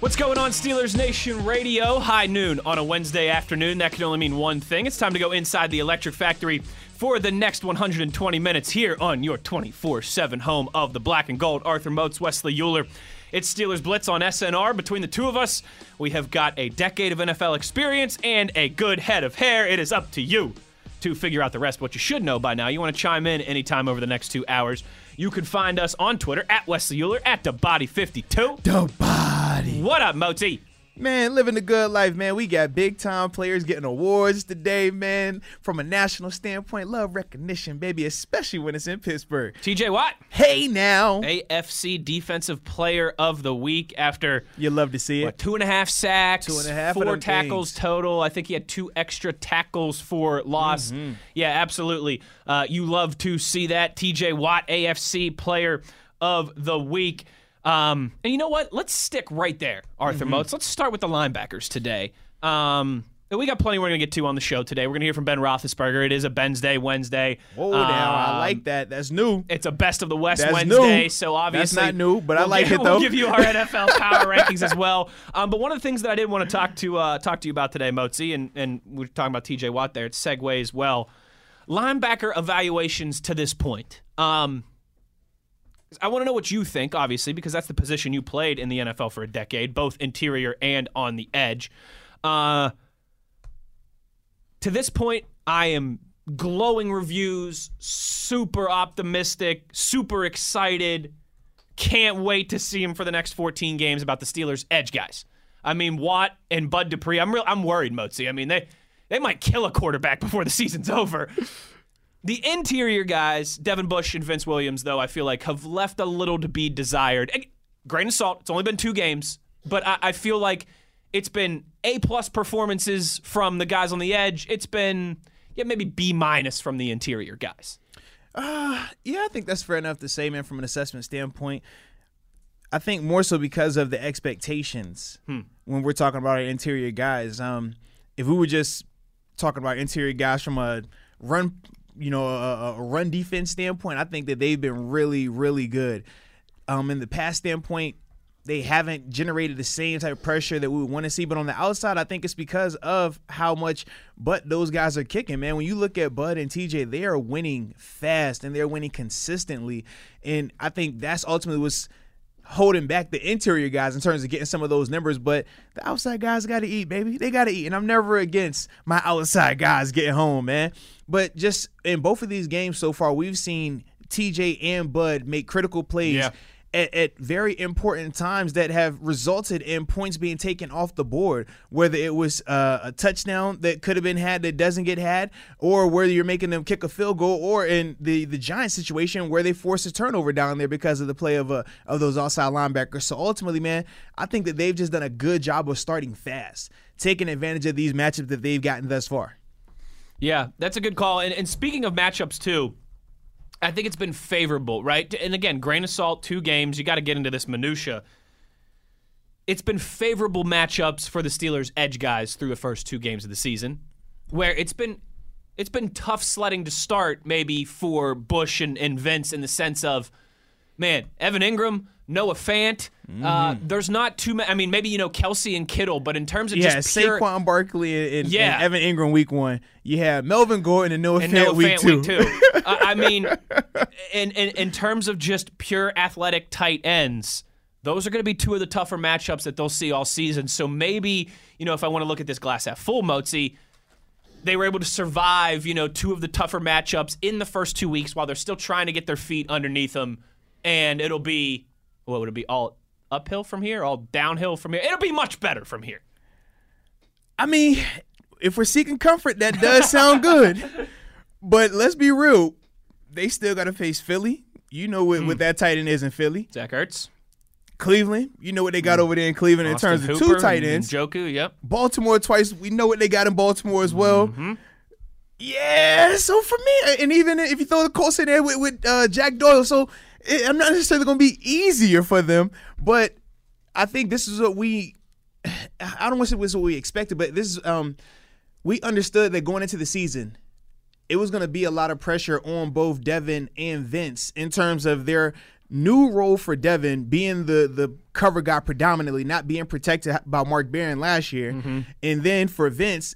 What's going on, Steelers Nation Radio? High noon on a Wednesday afternoon. That can only mean one thing. It's time to go inside the Electric Factory for the next 120 minutes here on your 24 7 home of the black and gold. Arthur Moats, Wesley Euler. It's Steelers Blitz on SNR. Between the two of us, we have got a decade of NFL experience and a good head of hair. It is up to you to figure out the rest. What you should know by now, you want to chime in anytime over the next two hours. You can find us on Twitter at Wesley Euler, at the Body 52 The body. What up, Moti? Man, living the good life, man. We got big time players getting awards today, man. From a national standpoint, love recognition, baby, especially when it's in Pittsburgh. TJ Watt, Hey now. AFC Defensive Player of the Week after You love to see it. what, two and a half sacks, Two and a half four tackles things. total. I think he had two extra tackles for loss. Mm-hmm. Yeah, absolutely. Uh, you love to see that. TJ Watt, AFC Player of the Week. Um, and you know what? Let's stick right there, Arthur Mm-hmm. Moats. Let's start with the linebackers today. Um, we got plenty we're going to get to on the show today. We're going to hear from Ben Roethlisberger. It is a Ben's Day Wednesday. Whoa, now I Um, like that. That's new. it's a best of the West That's Wednesday, new. so obviously That's not new, but I we'll like give, it, though. We'll give you our NFL power rankings as well. Um, but one of the things that I did want to talk to uh, talk to you about today, Motzi, and and we are talking about T.J. Watt there. It segues well. Linebacker evaluations to this point. Um, I want to know what you think, obviously, because that's the position you played in the NFL for a decade, both interior and on the edge. Uh, to this point, I am glowing reviews, super optimistic, super excited. Can't wait to see him for the next 14 games about the Steelers' edge guys. I mean, Watt and Bud Dupree. I'm real. I'm worried, Motzi. I mean, they they might kill a quarterback before the season's over. The interior guys, Devin Bush and Vince Williams, though, I feel like have left a little to be desired. And Grain of salt. It's only been two games, but I, I feel like it's been A plus performances from the guys on the edge. It's been yeah maybe B minus from the interior guys. Yeah, I think that's fair enough to say, man, from an assessment standpoint. I think more so because of the expectations when we're talking about our interior guys. Um, if we were just talking about interior guys from a run, you know, a, a run defense standpoint, I think that they've been really, really good. Um, in the past standpoint, they haven't generated the same type of pressure that we would want to see. But on the outside, I think it's because of how much but those guys are kicking, man. When you look at Bud and TJ, they are winning fast and they're winning consistently. And I think that's ultimately what's holding back the interior guys in terms of getting some of those numbers. But the outside guys got to eat, baby. They got to eat. And I'm never against my outside guys getting home, man. But just in both of these games so far, we've seen TJ and Bud make critical plays Yeah. at, at very important times that have resulted in points being taken off the board, whether it was uh, a touchdown that could have been had that doesn't get had, or whether you're making them kick a field goal, or in the the Giants situation where they force a turnover down there because of the play of uh, of those outside linebackers. So ultimately, man, I think that they've just done a good job of starting fast, taking advantage of these matchups that they've gotten thus far. Yeah, that's a good call. And, and speaking of matchups too, I think it's been favorable, right? And again, grain of salt, two games. You got to get into this minutia. It's been favorable matchups for the Steelers' edge guys through the first two games of the season, where it's been it's been tough sledding to start, maybe for Bush and, and Vince in the sense of, man, Evan Engram, Noah Fant. Uh, there's not too many. I mean, maybe you know Kelce and Kittle, but in terms of Yeah, just pure Saquon Barkley and, Yeah. and Evan Engram week one. You have Melvin Gordon and Noah and Fant Noah week, Fant two. week two. I I mean, in, in in terms of just pure athletic tight ends, those are going to be two of the tougher matchups that they'll see all season. So maybe you know, if I want to look at this glass half full, Mozi, they were able to survive, you know, two of the tougher matchups in the first two weeks while they're still trying to get their feet underneath them, and it'll be what would it be all uphill from here, all downhill from here. It'll be much better from here. I mean, if we're seeking comfort, that does sound good. But let's be real. They still got to face Philly. You know what, Hmm. what that tight end is in Philly. Zach Ertz. Cleveland, you know what they got over there in Cleveland Austin in terms of Hooper two tight ends. Njoku, yep. Baltimore twice. We know what they got in Baltimore as well. Mm-hmm. Yeah, so for me, and even if you throw the Colts in there with, with uh, Jack Doyle, so it, I'm not necessarily going to be easier for them, but I think this is what we. I don't want to say this is what we expected, but this is um, we understood that going into the season, it was going to be a lot of pressure on both Devin and Vince in terms of their new role for Devin being the the cover guy predominantly, not being protected by Mark Barron last year, mm-hmm. and then for Vince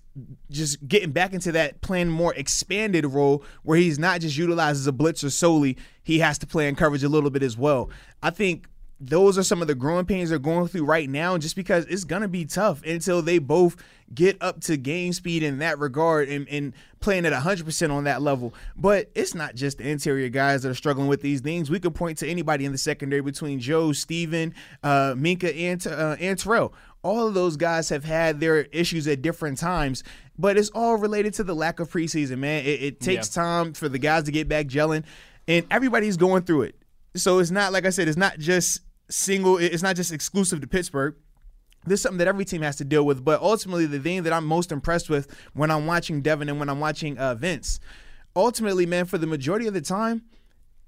just getting back into that playing more expanded role where he's not just utilized as a blitzer solely, he has to play in coverage a little bit as well. I think those are some of the growing pains they're going through right now, just because it's gonna be tough until they both get up to game speed in that regard and, and playing at 100% on that level. But it's not just the interior guys that are struggling with these things. We could point to anybody in the secondary between Joe, Steven, uh, Minkah, and, uh, and Terrell. All of those guys have had their issues at different times, but it's all related to the lack of preseason, man. It, it takes Yeah. time for the guys to get back gelling, and everybody's going through it. So it's not like I said, it's not just single. It's not just exclusive to Pittsburgh. This is something that every team has to deal with. But ultimately, the thing that I'm most impressed with when I'm watching Devin and when I'm watching uh, Vince, ultimately, man, for the majority of the time,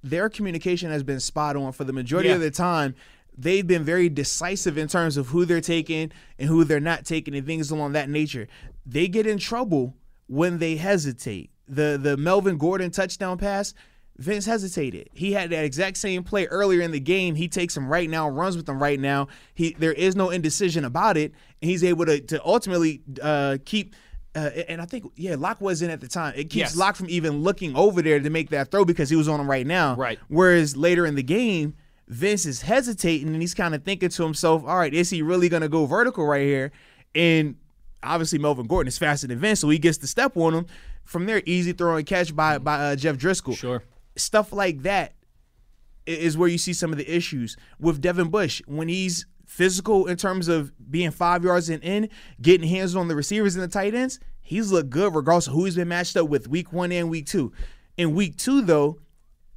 their communication has been spot on. For the majority Yeah. of the time, they've been very decisive in terms of who they're taking and who they're not taking and things along that nature. They get in trouble when they hesitate. The the Melvin Gordon touchdown pass, Vince hesitated. He had that exact same play earlier in the game. He takes him right now, runs with him right now. He there is no indecision about it, and he's able to to ultimately uh, keep. Uh, and I think yeah, Lock was in at the time. It keeps Yes. Lock from even looking over there to make that throw because he was on him right now. Right. Whereas later in the game, Vince is hesitating and he's kind of thinking to himself, all right, is he really going to go vertical right here? And obviously, Melvin Gordon is faster than Vince, so he gets the step on him. From there, easy throw and catch by, by uh, Jeff Driskel. Sure. Stuff like that is where you see some of the issues with Devin Bush when he's physical in terms of being five yards and in, getting hands on the receivers and the tight ends. He's looked good regardless of who he's been matched up with week one and week two. In week two, though,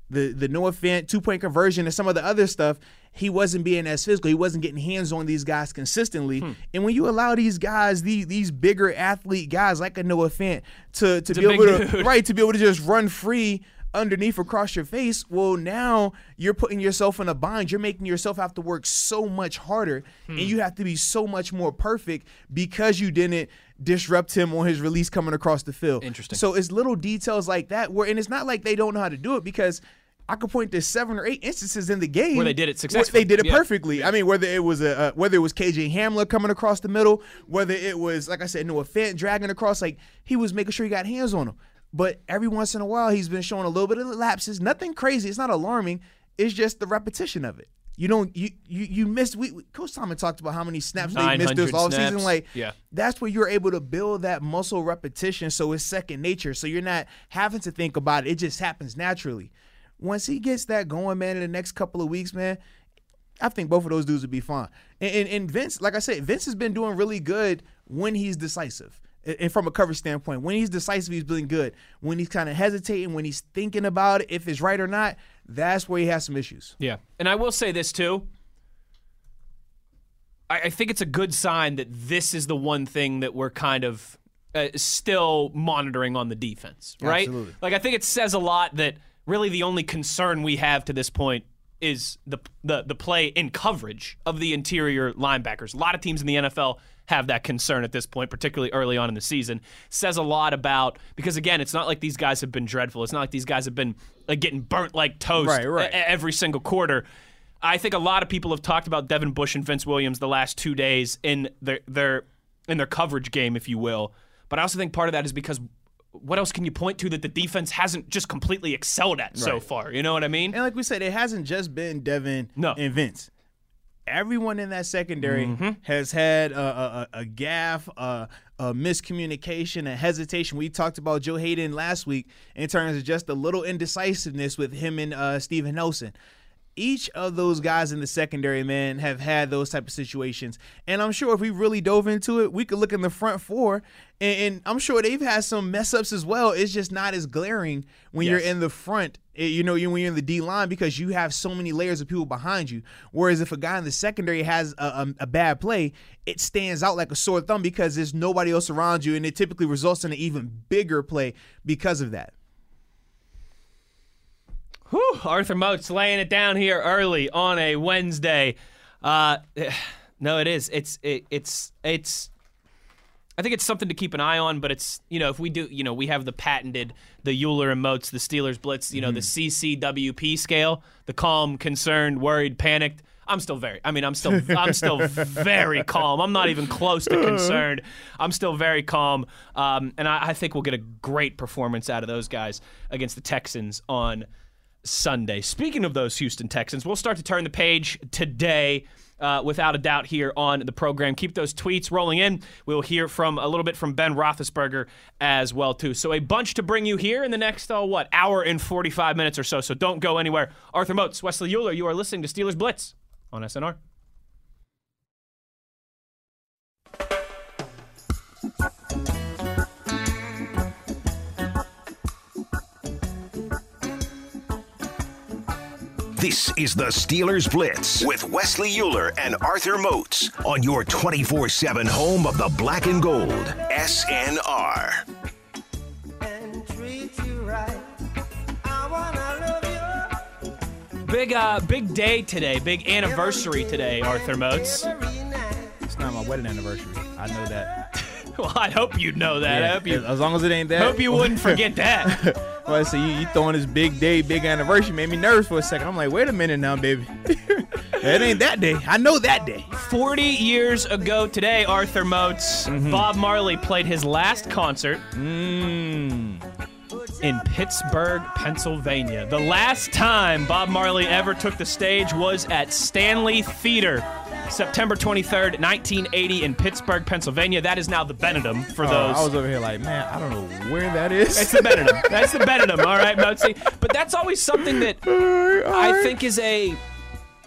the the Noah Fant two point conversion and some of the other stuff, he wasn't being as physical. He wasn't getting hands on these guys consistently. Hmm. And when you allow these guys, these these bigger athlete guys like a Noah Fant to to a be able to dude. right to be able to just run free underneath across your face, well now you're putting yourself in a bind. You're making yourself have to work so much harder Hmm. and you have to be so much more perfect because you didn't disrupt him on his release coming across the field. Interesting. So it's little details like that where and it's not like they don't know how to do it because I could point to seven or eight instances in the game Where they did it where successfully. They did it Yeah. perfectly. I mean, whether it was a uh, whether it was KJ Hamler coming across the middle, whether it was like I said, Noah Fant dragging across, like he was making sure he got hands on him. But every once in a while, he's been showing a little bit of lapses. Nothing crazy. It's not alarming. It's just the repetition of it. You don't you you you missed. We, Coach Tomlin talked about how many snaps they missed this 900 offseason. Like Yeah. that's where you're able to build that muscle repetition so it's second nature. So you're not having to think about it. It just happens naturally. Once he gets that going, man, in the next couple of weeks, man, I think both of those dudes would be fine. And, and, and Vince, like I said, Vince has been doing really good when he's decisive. And from a coverage standpoint, when he's decisive, he's been good. When he's kind of hesitating, when he's thinking about it, if it's right or not, that's where he has some issues. Yeah. And I will say this too. I, I think it's a good sign that this is the one thing that we're kind of uh, still monitoring on the defense, right? Absolutely. Like I think it says a lot that really the only concern we have to this point is the the the play in coverage of the interior linebackers. A lot of teams in the NFL have that concern at this point, particularly early on in the season. Says a lot about because again, it's not like these guys have been dreadful. It's not like these guys have been like getting burnt like toast Right, right. every single quarter. I think a lot of people have talked about Devin Bush and Vince Williams the last two days in their their in their coverage game, if you will. But I also think part of that is because what else can you point to that the defense hasn't just completely excelled at so far? You know what I mean? And like we said, it hasn't just been Devin No. and Vince. Everyone in that secondary Mm-hmm. has had a, a, a, gaff, a, a miscommunication, a hesitation. We talked about Joe Haden last week in terms of just a little indecisiveness with him and uh, Steven Nelson. each of those guys in the secondary, man, have had those type of situations. And I'm sure if we really dove into it, we could look in the front four, and, and I'm sure they've had some mess ups as well. It's just not as glaring when Yes. you're in the front. eh, You know, when you're in the D line because you have so many layers of people behind you. Whereas if a guy in the secondary has a, a, a bad play, it stands out like a sore thumb because there's nobody else around you, and it typically results in an even bigger play because of that. Whew, Arthur Moats laying it down here early on a Wednesday. Uh, no, it is. It's it, it's it's. I think it's something to keep an eye on, but it's you know if we do you know we have the patented the Euler and Moats the Steelers blitz you know the CCWP scale the calm concerned worried panicked. I'm still very I mean I'm still I'm still very calm. I'm not even close to concerned. I'm still very calm. Um, and I, I think we'll get a great performance out of those guys against the Texans on Sunday. Speaking of those Houston Texans, we'll start to turn the page today. Uh, without a doubt, here on the program, keep those tweets rolling in. We'll hear from a little bit from Ben Roethlisberger as well too. So a bunch to bring you here in the next uh, what hour and forty five minutes or so. So don't go anywhere. Arthur Moats, Wesley Euler, you are listening to Steelers Blitz on SNR. This is the Steelers Blitz with Wesley Euler and Arthur Moats on your 24 7 home of the black and gold. SNR. and treat you right. I wanna love you Big uh, big day today. Big anniversary today, Arthur Moats. It's not my wedding anniversary. I know that. Well, I hope you know that. I hope you as long as it ain't that. I hope you wouldn't forget that. Well, so you, you throwing this big day, big anniversary made me nervous for a second. I'm like, wait a minute now, baby. it ain't that day. I know that day. 40 years ago today, Arthur Moats, mm-hmm. Bob Marley played his last concert Mmm. in Pittsburgh, Pennsylvania. The last time Bob Marley ever took the stage was at Stanley Theater, September 23rd, 1980, in Pittsburgh, Pennsylvania. That is now the Benedum for Oh, those. I was over here like, man, I don't know where that is. That's the Benedum. That's the Benedum, all right? But that's always something that I think is a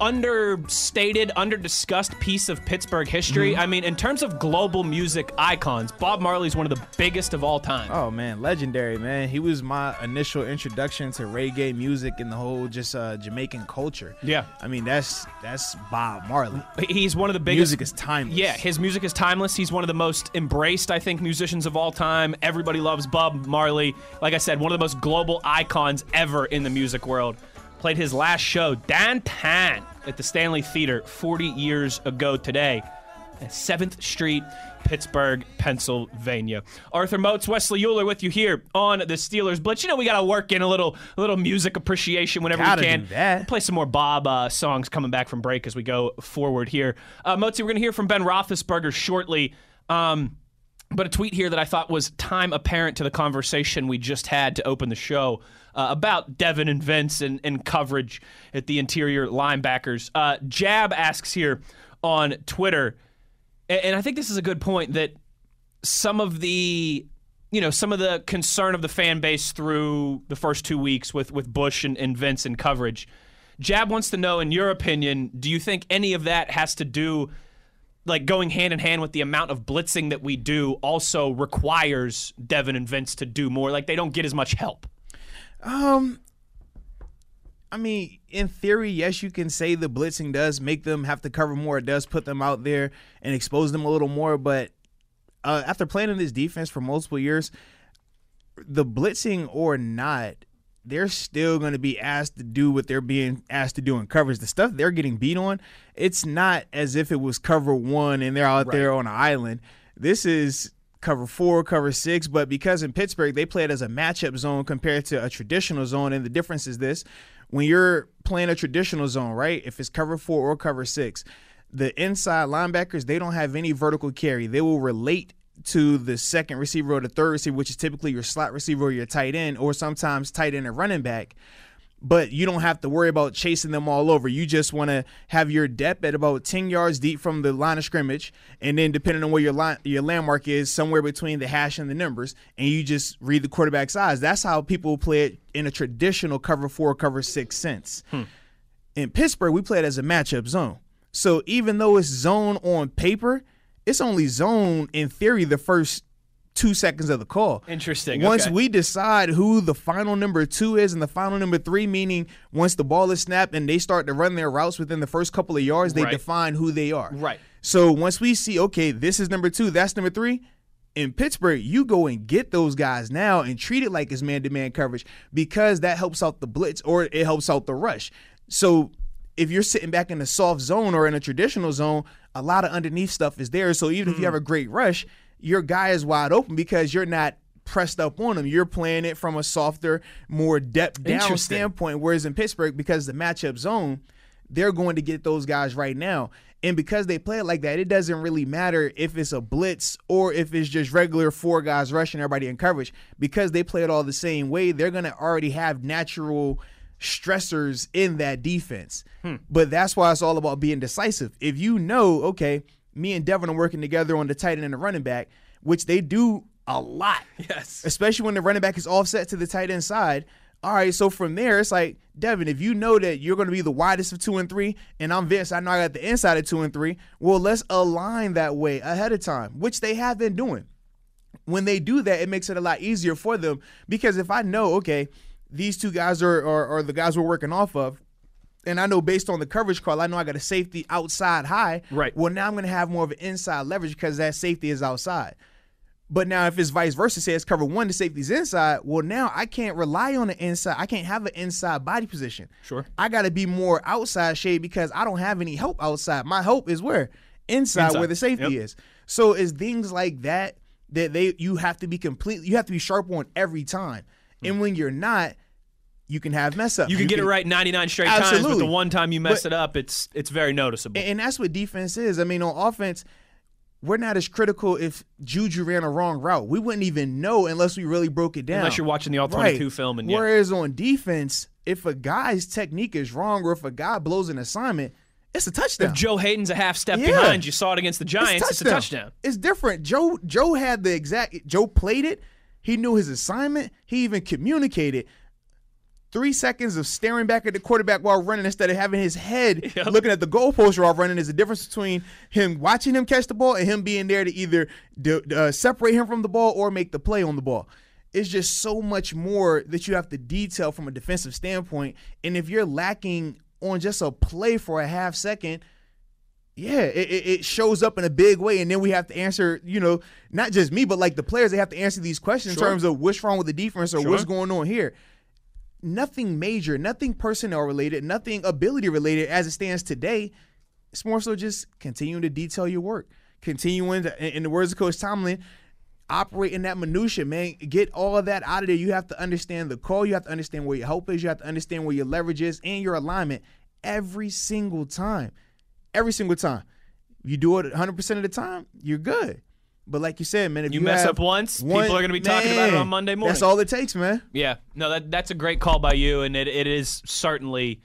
understated, underdiscussed piece of Pittsburgh history. Mm-hmm. I mean, in terms of global music icons, Bob Marley's one of the biggest of all time. Oh man, legendary man. He was my initial introduction to reggae music and the whole just uh, Jamaican culture. Yeah. I mean that's that's Bob Marley. He's one of the biggest. Music is timeless. Yeah, his music is timeless. He's one of the most embraced, I think, musicians of all time. Everybody loves Bob Marley. Like I said, one of the most global icons ever in the music world. Played his last show downtown at the Stanley Theater 40 years ago today at 7th Street, Pittsburgh, Pennsylvania. Arthur Moats, Wesley Euler with you here on the Steelers Blitz. You know, we got to work in a little a little music appreciation whenever Gotta we can. do that. We'll play some more Bob uh, songs coming back from break as we go forward here. Uh, we're going to hear from Ben Roethlisberger shortly. Um, but a tweet here that I thought was time apparent to the conversation we just had to open the show uh, about Devin and Vince and, and coverage at the interior linebackers. Uh, Jab asks here on Twitter, a- and I think this is a good point that some of the you know some of the concern of the fan base through the first two weeks with with Bush and, and Vince and coverage. Jab wants to know, in your opinion, do you think any of that has to do, like going hand in hand with the amount of blitzing that we do, also requires Devin and Vince to do more? Like they don't get as much help. Um, I mean, in theory, yes, you can say the blitzing does make them have to cover more. It does put them out there and expose them a little more. But uh, after playing in this defense for multiple years, the blitzing or not, they're still going to be asked to do what they're being asked to do in coverage. The stuff they're getting beat on, it's not as if it was cover one and they're out there on an island. This is cover four, cover six, but because in Pittsburgh they play it as a matchup zone compared to a traditional zone, and the difference is this: when you're playing a traditional zone, right? If it's cover four or cover six, the inside linebackers they don't have any vertical carry. They will relate to the second receiver or the third receiver, which is typically your slot receiver or your tight end, or sometimes tight end and running back. But you don't have to worry about chasing them all over. You just want to have your depth at about 10 yards deep from the line of scrimmage. And then, depending on where your line, your landmark is, somewhere between the hash and the numbers, and you just read the quarterback's eyes. That's how people play it in a traditional cover four, cover six sense hmm. In Pittsburgh, we play it as a matchup zone. So even though it's zone on paper, it's only zone in theory the first two seconds of the call. Interesting, Once okay. we decide who the final number two is and the final number three, meaning once the ball is snapped and they start to run their routes within the first couple of yards, they Right. define who they are. Right. So once we see, okay, this is number two, that's number three. In Pittsburgh, you go and get those guys now and treat it like it's man to man coverage because that helps out the blitz or it helps out the rush. So if you're sitting back in a soft zone or in a traditional zone, a lot of underneath stuff is there. So even if you mm-hmm. have a great rush, your guy is wide open because you're not pressed up on him. You're playing it from a softer, more depth down standpoint. Whereas in Pittsburgh, because the matchup zone, they're going to get those guys right now. And because they play it like that, it doesn't really matter if it's a blitz or if it's just regular four guys rushing everybody in coverage. Because they play it all the same way, they're going to already have natural stressors in that defense. Hmm. But that's why it's all about being decisive. If you know, okay, me and Devin are working together on the tight end and the running back, which they do a lot Yes. especially when the running back is offset to the tight end side. All right, so from there, it's like, Devin, if you know that you're going to be the widest of two and three, and I'm Vince, I know I got the inside of two and three, well, let's align that way ahead of time, which they have been doing. When they do that, it makes it a lot easier for them because if I know, okay, these two guys are, are, are the guys we're working off of, and I know based on the coverage call, I know I got a safety outside high. Right. Well, now I'm going to have more of an inside leverage because that safety is outside. But now, if it's vice versa, say it's cover one, the safety's inside. Well, now I can't rely on the inside. I can't have an inside body position. Sure. I got to be more outside shade because I don't have any help outside. My help is where inside, Inside. where the safety Yep. is. So it's things like that that they you have to be completely you have to be sharp on every time. And hmm. when you're not, you can have mess up. You can get it right 99 straight times, but the one time you mess But- it up, it's it's very noticeable. And, that's what defense is. I mean, on offense, we're not as critical if Juju ran a wrong route. We wouldn't even know unless we really broke it down. Unless you're watching the all 22 film and yeah. Whereas on defense, if a guy's technique is wrong or if a guy blows an assignment, it's a touchdown. If Joe Haden's a half step Yeah. behind, you saw it against the Giants, it's, a touchdown. It's different. Joe Joe had the exact Joe played it. He knew his assignment. He even communicated. Three seconds of staring back at the quarterback while running instead of having his head Yep. looking at the goalpost while running is the difference between him watching him catch the ball and him being there to either d- uh, separate him from the ball or make the play on the ball. It's just so much more that you have to detail from a defensive standpoint. And if you're lacking on just a play for a half second, yeah, it, it it shows up in a big way, and then we have to answer. You know, not just me, but like the players, they have to answer these questions Sure. in terms of what's wrong with the defense or Sure. what's going on here. Nothing major, nothing personnel related, nothing ability related as it stands today. It's more so just continuing to detail your work, continuing to, in the words of Coach Tomlin, operate in that minutia, man. Get all of that out of there. You have to understand the call. You have to understand where your help is. You have to understand where your leverage is and your alignment every single time. Every single time. You do it 100% of the time, you're good. But like you said, man, if You you, mess up once, one- people are gonna be talking about it on Monday morning. That's all it takes, man. Yeah, no, that that's a great call by you, and it, it is certainly.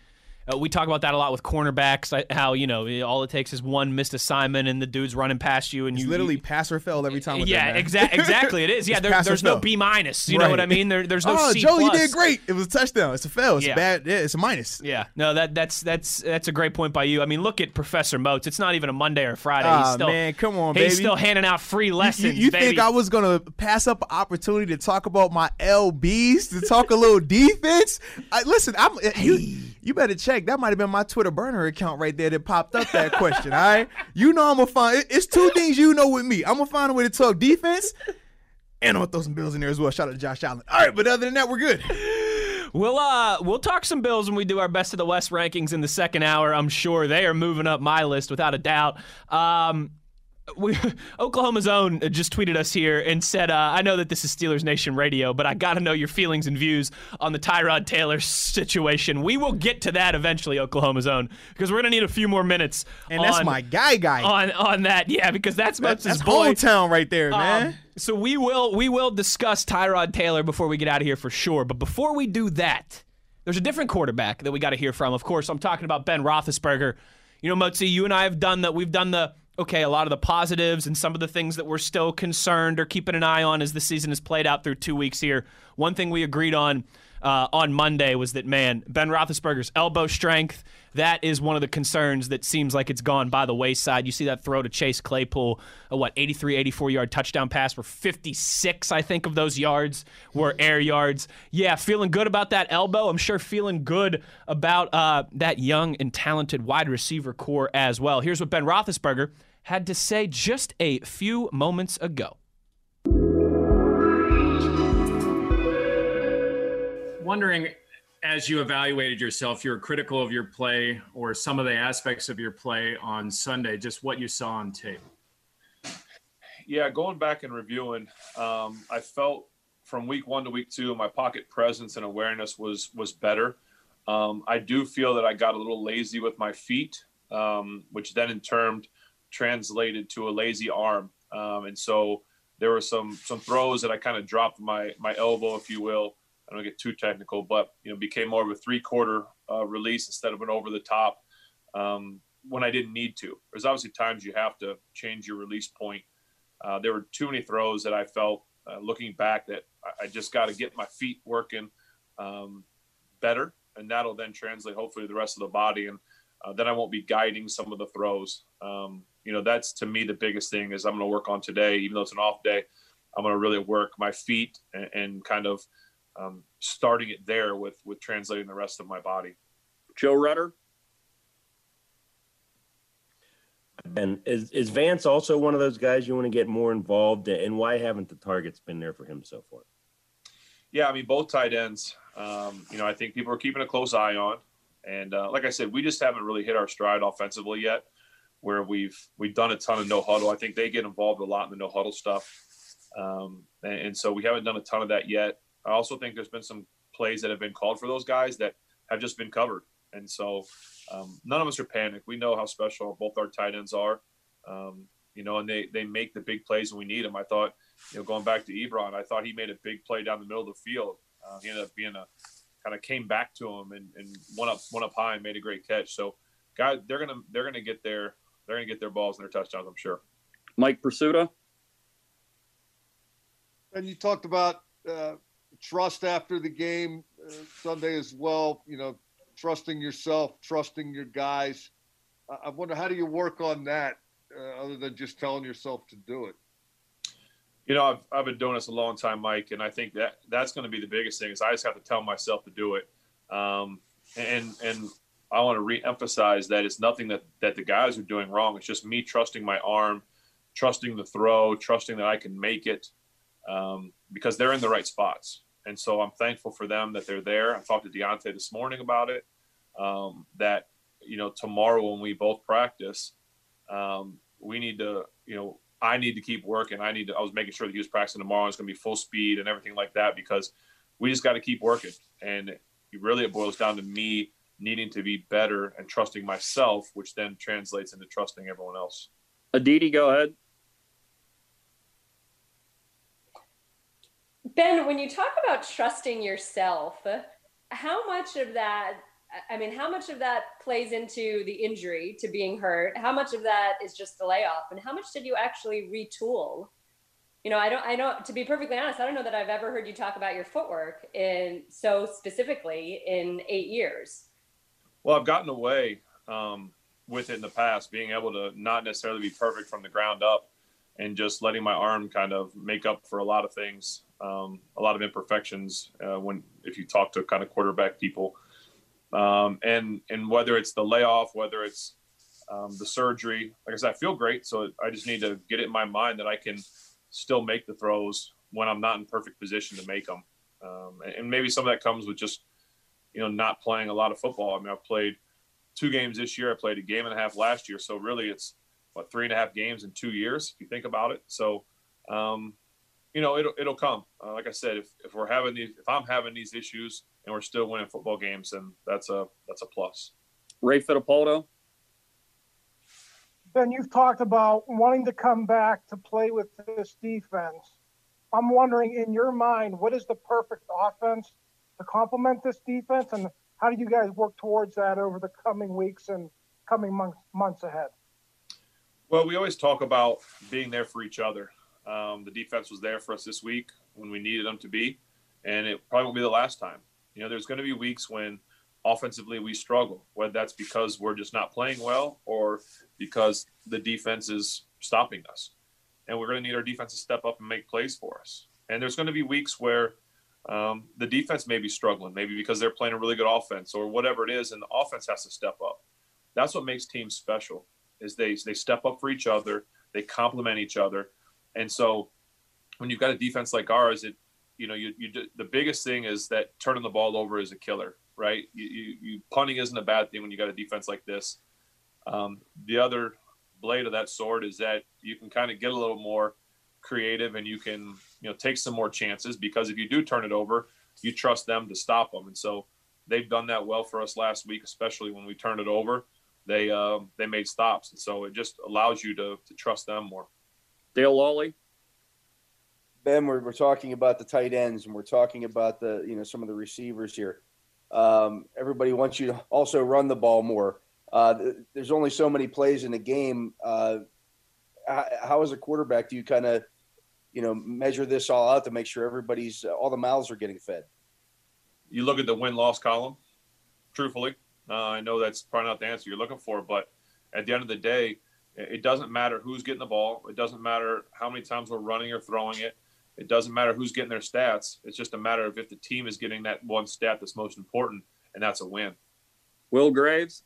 Uh, we talk about that a lot with cornerbacks. How you know all it takes is one missed assignment, and the dude's running past you, and It's you literally you- pass or fail every time. With yeah, exactly. Exactly, it is. Yeah, there, there's no. B minus. You know what I mean? There, there's no oh, C Joe, you did great. It was a touchdown. It's a fail. It's Yeah. a bad. Yeah, it's a minus. Yeah, no, that that's that's that's a great point by you. I mean, look at Professor Moats. It's not even a Monday or Friday. he's Ah, still, man, come on, he's baby. still handing out free You, lessons. you baby. think I was gonna pass up an opportunity to talk about my LBs to talk a little defense? I, listen, I'm you. You better check. That might have been my Twitter burner account right there that popped up that question. All right, you know I'm gonna find. It's two things you know with me. I'm gonna find a way to talk defense, and I'm gonna throw some bills in there as well. Shout out to Josh Allen. All right, but other than that, we're good. We'll uh we'll talk some Bills when we do our best of the West rankings in the second hour. I'm sure they are moving up my list without a doubt. Um we, Oklahoma's own just tweeted us here and said, uh, "I know that this is Steelers Nation Radio, but I got to know your feelings and views on the Tyrod Taylor situation. We will get to that eventually, Oklahoma's own, because we're gonna need a few more minutes. And that's my guy, guy. on on that. Yeah, because that's That- that's boy. hometown right there, Um, man. so we will we will discuss Tyrod Taylor before we get out of here for sure. But before we do that, there's a different quarterback that we got to hear from. Of course, I'm talking about Ben Roethlisberger. You know, Motzi, you and I have done that. We've done the okay, a lot of the positives and some of the things that we're still concerned or keeping an eye on as the season has played out through two weeks here. One thing we agreed on. uh, on Monday was that man Ben Roethlisberger's elbow strength that is one of the concerns that seems like it's gone by the wayside. You see that throw to Chase Claypool, a what 83, 84 yard touchdown pass where 56 I think of those yards were air yards. Yeah, feeling good about that elbow. I'm sure feeling good about uh, that young and talented wide receiver corps as well. Here's what Ben Roethlisberger had to say just a few moments ago. Wondering, as you evaluated yourself, you were critical of your play or some of the aspects of your play on Sunday, just what you saw on tape. Yeah, going back and reviewing, um, I felt from week one to week two, my pocket presence and awareness was was better. Um, I do feel that I got a little lazy with my feet, um, which then in turn translated to a lazy arm. Um, and so there were some some throws that I kind of dropped my my elbow, if you will. I don't get too technical, but you know, became more of a three quarter uh, release instead of an over the top um, when I didn't need to. There's obviously times you have to change your release point. Uh, there were too many throws that I felt uh, looking back that I, I just got to get my feet working um, better, and that'll then translate hopefully to the rest of the body, and uh, then I won't be guiding some of the throws. Um, you know, that's to me the biggest thing is I'm going to work on today, even though it's an off day. I'm going to really work my feet and, and kind of um, starting it there with with translating the rest of my body. Joe Rutter. And is, is Vance also one of those guys you want to get more involved in? And why haven't the targets been there for him so far? Yeah, I mean, both tight ends, um, you know, I think people are keeping a close eye on. And uh, like I said, we just haven't really hit our stride offensively yet, where we've we've done a ton of no huddle. I think they get involved a lot in the no huddle stuff, um, and, and so we haven't done a ton of that yet. I also think there's been some plays that have been called for those guys that have just been covered. And so um, none of us are panicked. We know how special both our tight ends are, um, you know, and they, they make the big plays when we need them. I thought, you know, going back to Ebron, I thought he made a big play down the middle of the field. Uh, he ended up being a kind of came back to him and, and one up one up high and made a great catch. So, guys, they're gonna they're gonna get their they're gonna get their balls and their touchdowns. I'm sure. Mike Prisuta. And you talked about uh, trust after the game uh, Sunday as well. You know, trusting yourself, trusting your guys. I wonder how do you work on that uh, other than just telling yourself to do it. You know, I've, I've been doing this a long time, Mike, and I think that that's going to be the biggest thing is I just have to tell myself to do it. Um, and and I want to re-emphasize that it's nothing that that the guys are doing wrong. It's just me trusting my arm, trusting the throw, trusting that I can make it, um, because they're in the right spots. And so I'm thankful for them that they're there. I talked to Diontae this morning about it. Um, that you know tomorrow when we both practice, um, we need to you know I need to keep working. I need to. I was making sure that he was practicing tomorrow. It's going to be full speed and everything like that because we just got to keep working. And really it boils down to me needing to be better and trusting myself, which then translates into trusting everyone else. Aditi, go ahead. Ben, when you talk about trusting yourself, how much of that, I mean, how much of that plays into the injury to being hurt? How much of that is just the layoff? And how much did you actually retool? You know, I don't, I don't, to be perfectly honest, I don't know that I've ever heard you talk about your footwork in so specifically in eight years. Well, I've gotten away um, with it in the past, being able to not necessarily be perfect from the ground up and just letting my arm kind of make up for a lot of things, um, a lot of imperfections uh, when if you talk to kind of quarterback people, um, and and whether it's the layoff, whether it's um, the surgery, like I said, I feel great, so I just need to get it in my mind that I can still make the throws when I'm not in perfect position to make them, um, and, maybe some of that comes with just you know not playing a lot of football. I mean, I've played two games this year. I played a game and a half last year, so really it's what three and a half games in two years if you think about it. So, um, you know, it'll it'll come. Uh, like I said, if, if we're having these, if I'm having these issues and we're still winning football games, then that's a that's a plus. Ray Fittipaldo. Ben, you've talked about wanting to come back to play with this defense. I'm wondering, in your mind, what is the perfect offense to complement this defense, and how do you guys work towards that over the coming weeks and coming months months ahead? Well, we always talk about being there for each other. Um, the defense was there for us this week when we needed them to be, and it probably won't be the last time. You know, there's going to be weeks when offensively we struggle, whether that's because we're just not playing well or because the defense is stopping us. And we're going to need our defense to step up and make plays for us. And there's going to be weeks where um, the defense may be struggling, maybe because they're playing a really good offense or whatever it is, and the offense has to step up. That's what makes teams special is they they step up for each other, they complement each other, and so when you've got a defense like ours, it you know you, you the biggest thing is that turning the ball over is a killer, right? You, you, you punting isn't a bad thing when you got a defense like this. Um, the other blade of that sword is that you can kind of get a little more creative and you can you know take some more chances because if you do turn it over, you trust them to stop them, and so they've done that well for us last week, especially when we turned it over. They uh, they made stops, and so it just allows you to to trust them more. Dale Lolley. Ben, we're, we're talking about the tight ends and we're talking about the you know some of the receivers here. Um, everybody wants you to also run the ball more. Uh, th- there's only so many plays in the game. Uh, how, how, as a quarterback, do you kind of you know measure this all out to make sure everybody's all the mouths are getting fed? You look at the win loss column. Truthfully, uh, I know that's probably not the answer you're looking for, but at the end of the day, it doesn't matter who's getting the ball. It doesn't matter how many times we're running or throwing it. It doesn't matter who's getting their stats. It's just a matter of if the team is getting that one stat that's most important, and that's a win. Will Graves.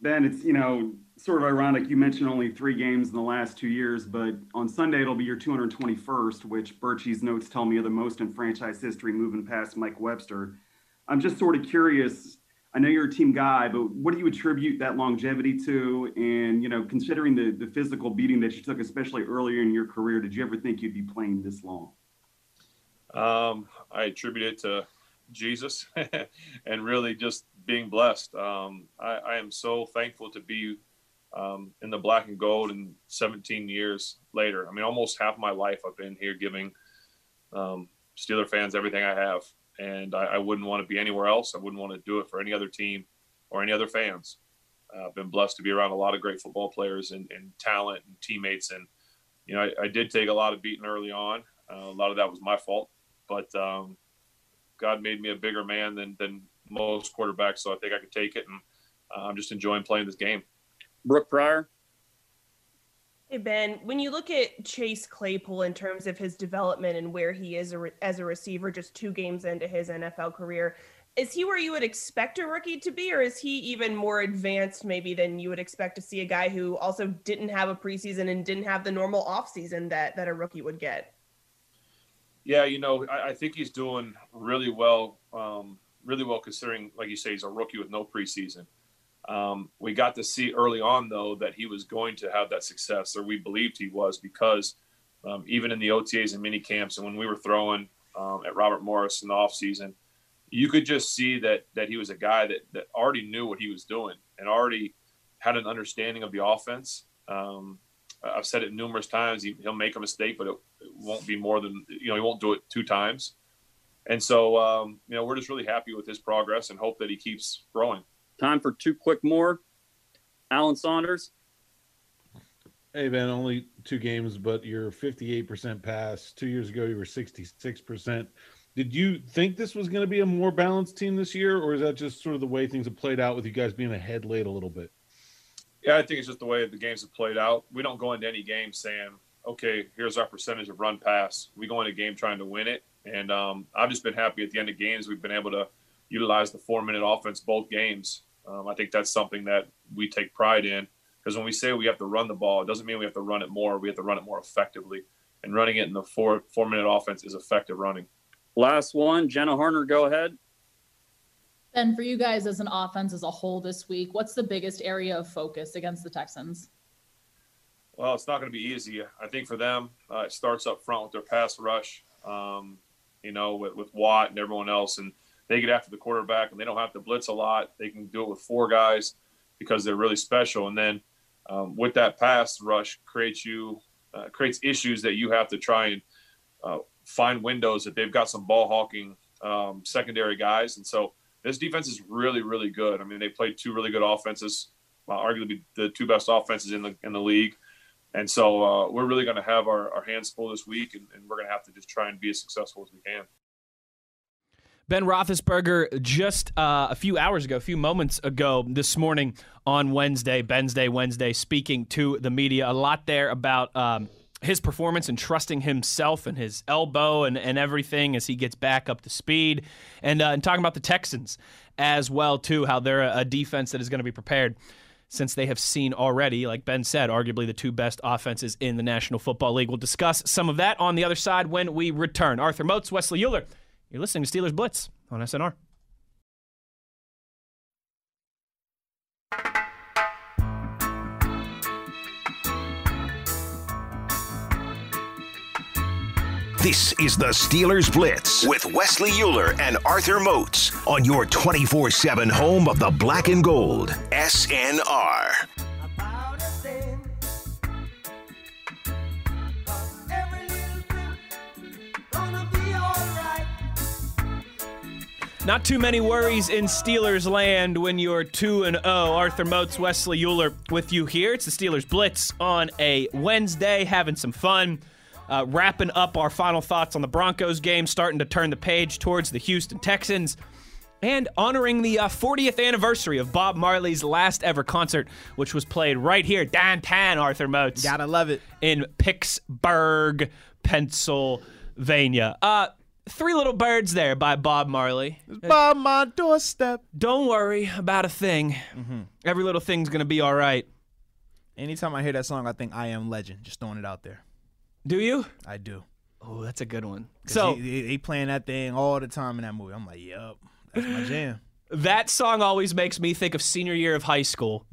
Ben, it's you know sort of ironic. You mentioned only three games in the last two years, but on Sunday it'll be your 221st, which Birchie's notes tell me are the most in franchise history, moving past Mike Webster. I'm just sort of curious. I know you're a team guy, but what do you attribute that longevity to? And you know, considering the the physical beating that you took, especially earlier in your career, did you ever think you'd be playing this long? Um, I attribute it to Jesus and really just being blessed. Um, I, I, am so thankful to be um, in the black and gold and 17 years later. I mean, almost half my life I've been here giving um, Steeler fans everything I have. And I, I, wouldn't want to be anywhere else. I wouldn't want to do it for any other team or any other fans. Uh, I've been blessed to be around a lot of great football players and, and talent and teammates. And, you know, I, I, did take a lot of beating early on. Uh, a lot of that was my fault. But um, God made me a bigger man than than most quarterbacks, so I think I could take it, and uh, I'm just enjoying playing this game. Brooke Pryor. Hey Ben, when you look at Chase Claypool in terms of his development and where he is as a receiver, just two games into his NFL career, is he where you would expect a rookie to be, or is he even more advanced maybe than you would expect to see a guy who also didn't have a preseason and didn't have the normal offseason that that a rookie would get? Yeah, you know, I, I think he's doing really well, um, really well considering, like you say, he's a rookie with no preseason. Um, we got to see early on, though, that he was going to have that success, or we believed he was, because um, even in the OTAs and mini camps, and when we were throwing um, at Robert Morris in the offseason, you could just see that that he was a guy that that already knew what he was doing and already had an understanding of the offense. Um, I've said it numerous times. He, will make a mistake, but it, it, won't be more than you know. He won't do it two times, and so um, you know we're just really happy with his progress and hope that he keeps growing. Time for two quick more. Alan Saunders. Hey Ben, only two games, but you're 58% pass. Two years ago, you were 66%. Did you think this was going to be a more balanced team this year, or is that just sort of the way things have played out with you guys being ahead late a little bit? Yeah, I think it's just the way the games have played out. We don't go into any game saying, okay, here's our percentage of run pass. We go into a game trying to win it. And um, I've just been happy at the end of games we've been able to utilize the four minute offense both games. Um, I think that's something that we take pride in because when we say we have to run the ball, it doesn't mean we have to run it more. We have to run it more effectively. And running it in the four four minute offense is effective running. Last one, Jenna Harner, go ahead. Ben, for you guys as an offense as a whole this week, what's the biggest area of focus against the Texans? Well, it's not going to be easy. I think for them, uh, it starts up front with their pass rush, um, you know, with, with Watt and everyone else. And they get after the quarterback and they don't have to blitz a lot. They can do it with four guys because they're really special. And then um, with that pass rush creates you, uh, creates issues that you have to try and uh, find windows that they've got some ball hawking um, secondary guys. And so, this defense is really, really good. I mean, they played two really good offenses, uh, arguably the two best offenses in the in the league. And so uh, we're really going to have our, our hands full this week, and, and we're going to have to just try and be as successful as we can. Ben Roethlisberger just uh, a few hours ago, a few moments ago this morning on Wednesday, Ben's Day Wednesday, speaking to the media. A lot there about um, his performance and trusting himself and his elbow and, and everything as he gets back up to speed. And, uh, and talking about the Texans as well, too, how they're a, defense that is going to be prepared since they have seen already, like Ben said, arguably the two best offenses in the National Football League. We'll discuss some of that on the other side when we return. Arthur Moats, Wesley Euler. You're listening to Steelers Blitz on SNR. This is the Steelers Blitz with Wesley Euler and Arthur Moats on your 24 7 home of the black and gold. SNR. Not too many worries in Steelers land when you're 2 and 0. Arthur Moats, Wesley Euler with you here. It's the Steelers Blitz on a Wednesday, having some fun. Uh, wrapping up our final thoughts on the Broncos game, starting to turn the page towards the Houston Texans, and honoring the uh, 40th anniversary of Bob Marley's last ever concert, which was played right here downtown, Arthur Moats. Gotta love it. In Pittsburgh, Pennsylvania. Uh, Three Little Birds there by Bob Marley. By my doorstep. Don't worry about a thing. Every little thing's going to be all right. Anytime I hear that song, I think I Am Legend. Just throwing it out there. Do you? I do. Oh, that's a good one. So, he, he- he playing that thing all the time in that movie. I'm like, yep, that's my jam. that song always makes me think of senior year of high school.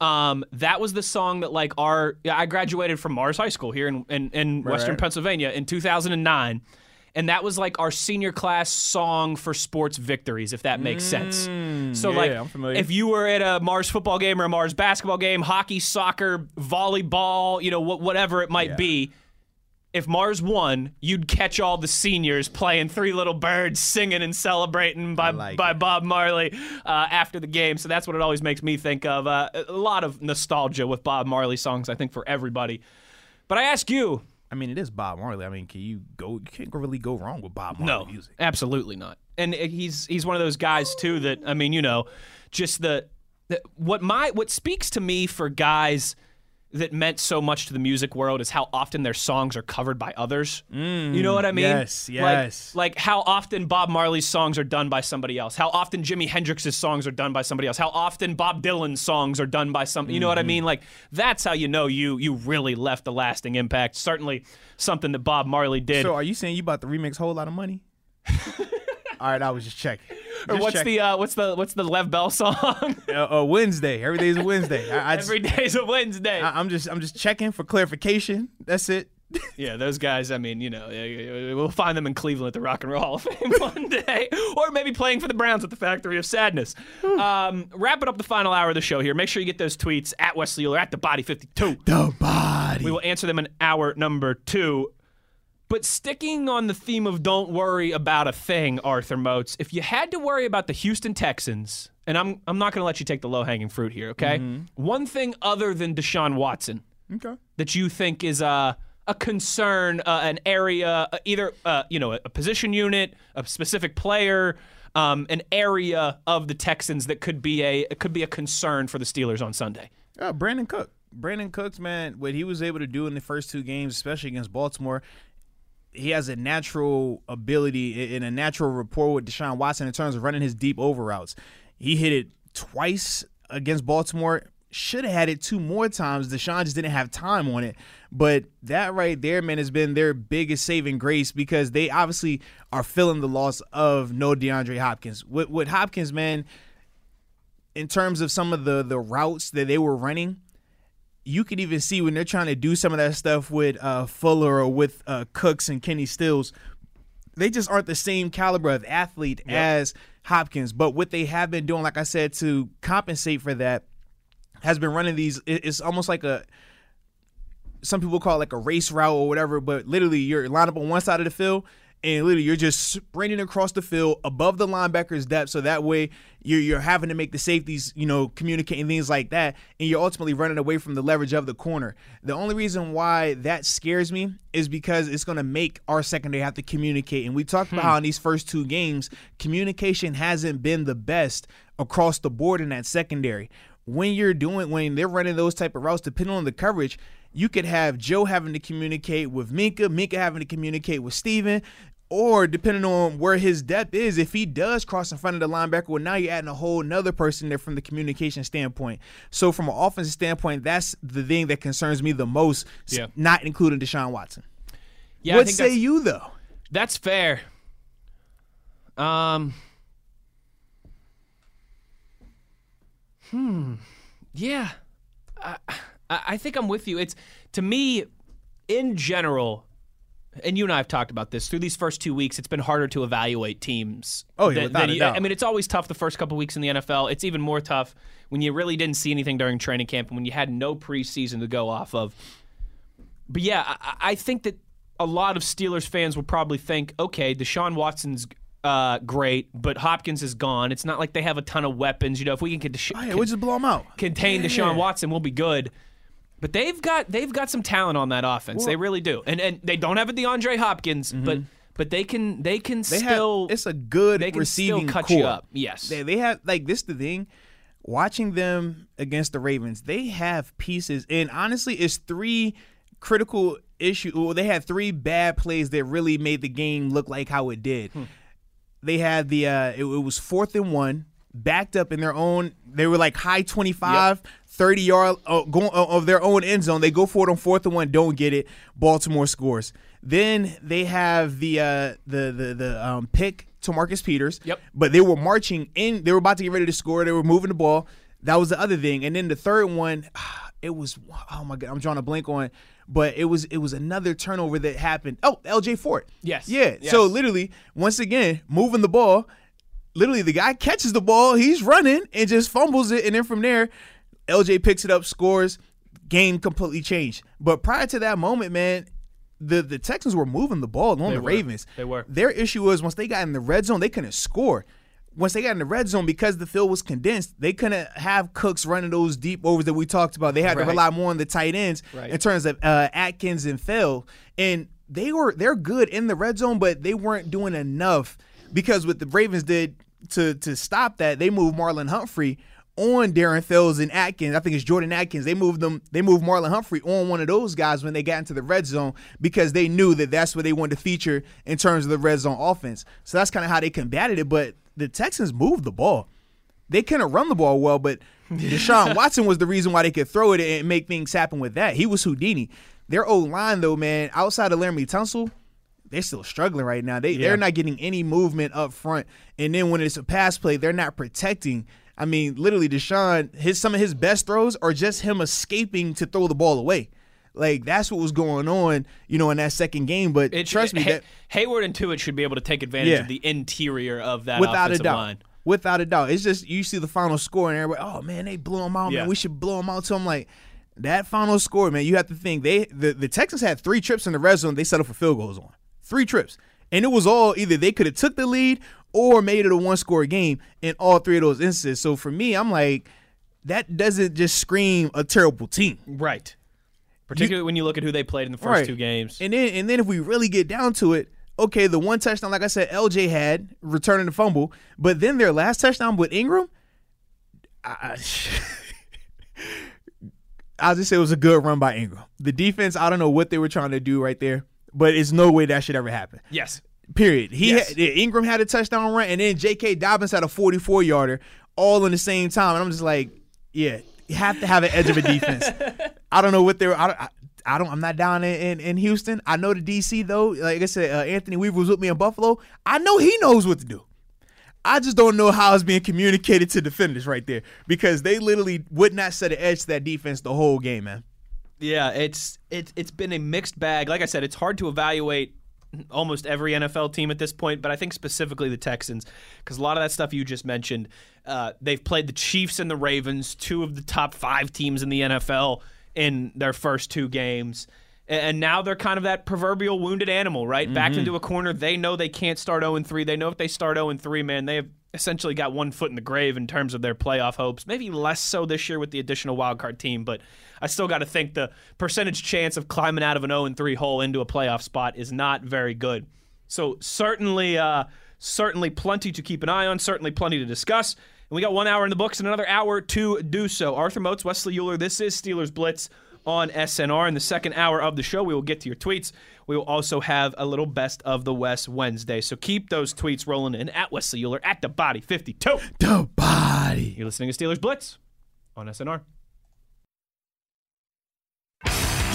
Um, that was the song that like our yeah, I graduated from Mars High School here in in, in Right, Western right. Pennsylvania in 2009. And that was like our senior class song for sports victories, if that makes sense. Mm, So, yeah, like, if you were at a Mars football game or a Mars basketball game, hockey, soccer, volleyball, you know, wh- whatever it might be, if Mars won, you'd catch all the seniors playing Three Little Birds, singing and celebrating by by Bob Marley uh, after the game. So that's what it always makes me think of. Uh, a lot of nostalgia with Bob Marley songs, I think, for everybody. But I ask you. I mean, it is Bob Marley. I mean, can you go? You can't really go wrong with Bob Marley No, music. absolutely not. And uh, he's he's one of those guys too that I mean, you know, just the, the what my what speaks to me for guys that meant so much to the music world is how often their songs are covered by others. you know what I mean? Mm, yes, Like- yes. Like, how often Bob Marley's songs are done by somebody else. How often Jimi Hendrix's songs are done by somebody else. How often Bob Dylan's songs are done by some. You know what I Mm-hmm. mean? Like that's how you know you you really left a lasting impact. Certainly something that Bob Marley did. So, are you saying you about to remix "Whole Lot of Money"? all right, I was just checking. Or what's the uh, what's the what's the Le'Veon Bell song? uh, uh, Wednesday? Every day's a Wednesday. I, I just, Every day's a Wednesday. I, I'm just I'm just checking for clarification. That's it. yeah, those guys. I mean, you know, we'll find them in Cleveland at the Rock and Roll Hall of Fame one day, or maybe playing for the Browns at the Factory of Sadness. um, wrapping up the final hour of the show here. Make sure you get those tweets at Wesley Euler at the Body Fifty Two. The body. We will answer them in hour number two. But sticking on the theme of don't worry about a thing, Arthur Moats, if you had to worry about the Houston Texans, and I'm I'm not going to let you take the low hanging fruit here, okay? One thing other than Deshaun Watson Okay. that you think is a a concern, uh, an area, uh, either uh, you know a, a position unit, a specific player, um, an area of the Texans that could be a could be a concern for the Steelers on Sunday. Uh, Brandin Cook. Brandin Cooks, man, what he was able to do in the first two games, especially against Baltimore, he has a natural ability and a natural rapport with Deshaun Watson in terms of running his deep over routes. He hit it twice against Baltimore. Should have had it two more times. Deshaun just didn't have time on it. But that right there, man, has been their biggest saving grace because they obviously are feeling the loss of no DeAndre Hopkins. With, with Hopkins, man, in terms of some of the the routes that they were running, you could even see when they're trying to do some of that stuff with uh, Fuller or with uh, Cooks and Kenny Stills, they just aren't the same caliber of athlete as Hopkins. But what they have been doing, like I said, to compensate for that, has been running these. It's almost like a some people call it like a race route or whatever, but literally you're lined up on one side of the field and literally you're just sprinting across the field above the linebacker's depth, so that way you're you're having to make the safeties, you know, communicate and things like that, and you're ultimately running away from the leverage of the corner. The only reason why that scares me is because it's going to make our secondary have to communicate, and we talked about Hmm. how in these first two games communication hasn't been the best across the board in that secondary. When you're doing when they're running those type of routes, depending on the coverage, you could have Joe having to communicate with Minkah, Minkah having to communicate with Steven, or depending on where his depth is, if he does cross in front of the linebacker, well, now you're adding a whole another person there from the communication standpoint. So from an offensive standpoint, that's the thing that concerns me the most. Yeah. Not including Deshaun Watson. Yeah, I what say you though? That's fair. Um. Hmm. Yeah. I, I think I'm with you. It's to me, in general, and you and I have talked about this through these first two weeks. It's been harder to evaluate teams. Oh, yeah, than- than a you- doubt. I mean, it's always tough the first couple weeks in the NFL. It's even more tough when you really didn't see anything during training camp and when you had no preseason to go off of. But yeah, I, I think that a lot of Steelers fans will probably think, okay, Deshaun Watson's uh, great, but Hopkins is gone. It's not like they have a ton of weapons. You know, if we can get Oh, yeah, we'll just blow them out. contain Yeah. Deshaun Watson, we'll be good. But they've got they've got some talent on that offense. Well- they really do, and and they don't have a DeAndre Hopkins, but but they can they can They still have it's a good they can receiving still cut corps. you up. Yes, They, they have like this the thing. Watching them against the Ravens, they have pieces, and honestly, it's three critical issue. Well, they had three bad plays that really made the game look like how it did. They had the uh, it, it was fourth and one, backed up in their own. They were like high 25, 30 yard uh, go, uh, of their own end zone. They go for it on fourth and one, don't get it. Baltimore scores. Then they have the uh, the the the um, pick to Marcus Peters. Yep. But they were marching in. They were about to get ready to score. They were moving the ball. That was the other thing. And then the third one, it was oh my god, I'm drawing a blank on. But it was it was another turnover that happened. Oh, L.J. Fort. Yes. Yeah. Yes. So literally, once again, moving the ball. Literally, the guy catches the ball, he's running and just fumbles it, and then from there, LJ picks it up, scores. Game completely changed. But prior to that moment, man, the the Texans were moving the ball on They the were. Ravens. They were. Their issue was once they got in the red zone, they couldn't score. Once they got in the red zone, because the field was condensed, they couldn't have Cooks running those deep overs that we talked about. They had to rely more on the tight ends Right. in terms of uh, Akins and Phil. And they were they're good in the red zone, but they weren't doing enough because what the Ravens did to to stop that, they moved Marlon Humphrey on Darren Fells and Akins. I think it's Jordan Akins. They moved them. They moved Marlon Humphrey on one of those guys when they got into the red zone because they knew that that's what they wanted to feature in terms of the red zone offense. So that's kind of how they combated it. But the Texans moved the ball. They couldn't run the ball well, but Deshaun Watson was the reason why they could throw it and make things happen with that. He was Houdini. Their old line though, man, outside of Laremy Tunsil, they're still struggling right now. They Yeah. they're not getting any movement up front. And then when it's a pass play, they're not protecting. I mean, literally, Deshaun, his some of his best throws are just him escaping to throw the ball away. Like that's what was going on, you know, in that second game. But It- trust me, Hay- that Heyward and Tuitt should be able to take advantage Yeah. of the interior of that without a doubt, line. without a doubt, it's just you see the final score and everybody, oh man, they blew them out, Yeah. man. We should blow them out. So I'm like, that final score, man. You have to think they the, the Texans had three trips in the red zone. They settled for field goals on three trips, and it was all either they could have took the lead or made it a one score game in all three of those instances. So for me, I'm like, that doesn't just scream a terrible team. Right. Particularly when you look at who they played in the first Right. two games. And then and then if we really get down to it, okay, the one touchdown, like I said, LJ had returning the fumble, but then their last touchdown with Ingram, I, I'll just say it was a good run by Ingram. The defense, I don't know what they were trying to do right there, but it's no way that should ever happen. Yes. Period. He Yes. had, Ingram had a touchdown run, and then J.K. Dobbins had a 44 yarder, all in the same time. And I'm just like, yeah, you have to have an edge of a defense. I don't know what they're. I don't. I, I don't. I'm not down in, in, in Houston. I know the DC though. Like I said, uh, Anthony Weaver was with me in Buffalo. I know he knows what to do. I just don't know how it's being communicated to defenders right there because they literally would not set an edge to that defense the whole game, man. Yeah, it's it's it's been a mixed bag. Like I said, it's hard to evaluate almost every NFL team at this point, but I think specifically the Texans because a lot of that stuff you just mentioned, uh, they've played the Chiefs and the Ravens, two of the top five teams in the NFL in their first two games. And now they're kind of that proverbial wounded animal, right? Backed Mhm. into a corner. They know they can't start 0 3. They know if they start 0 3, man, they have essentially got one foot in the grave in terms of their playoff hopes. Maybe less so this year with the additional wildcard team, but I still got to think the percentage chance of climbing out of an 0 3 hole into a playoff spot is not very good. So certainly, uh, certainly plenty to keep an eye on. Certainly plenty to discuss. And we got one hour in the books and another hour to do so. Arthur Moats, Wesley Euler. This is Steelers Blitz on SNR. In the second hour of the show, we will get to your tweets. We will also have a little best of the West Wednesday. So keep those tweets rolling in at Wesley Euler at the body 52. The body. You're listening to Steelers Blitz on SNR.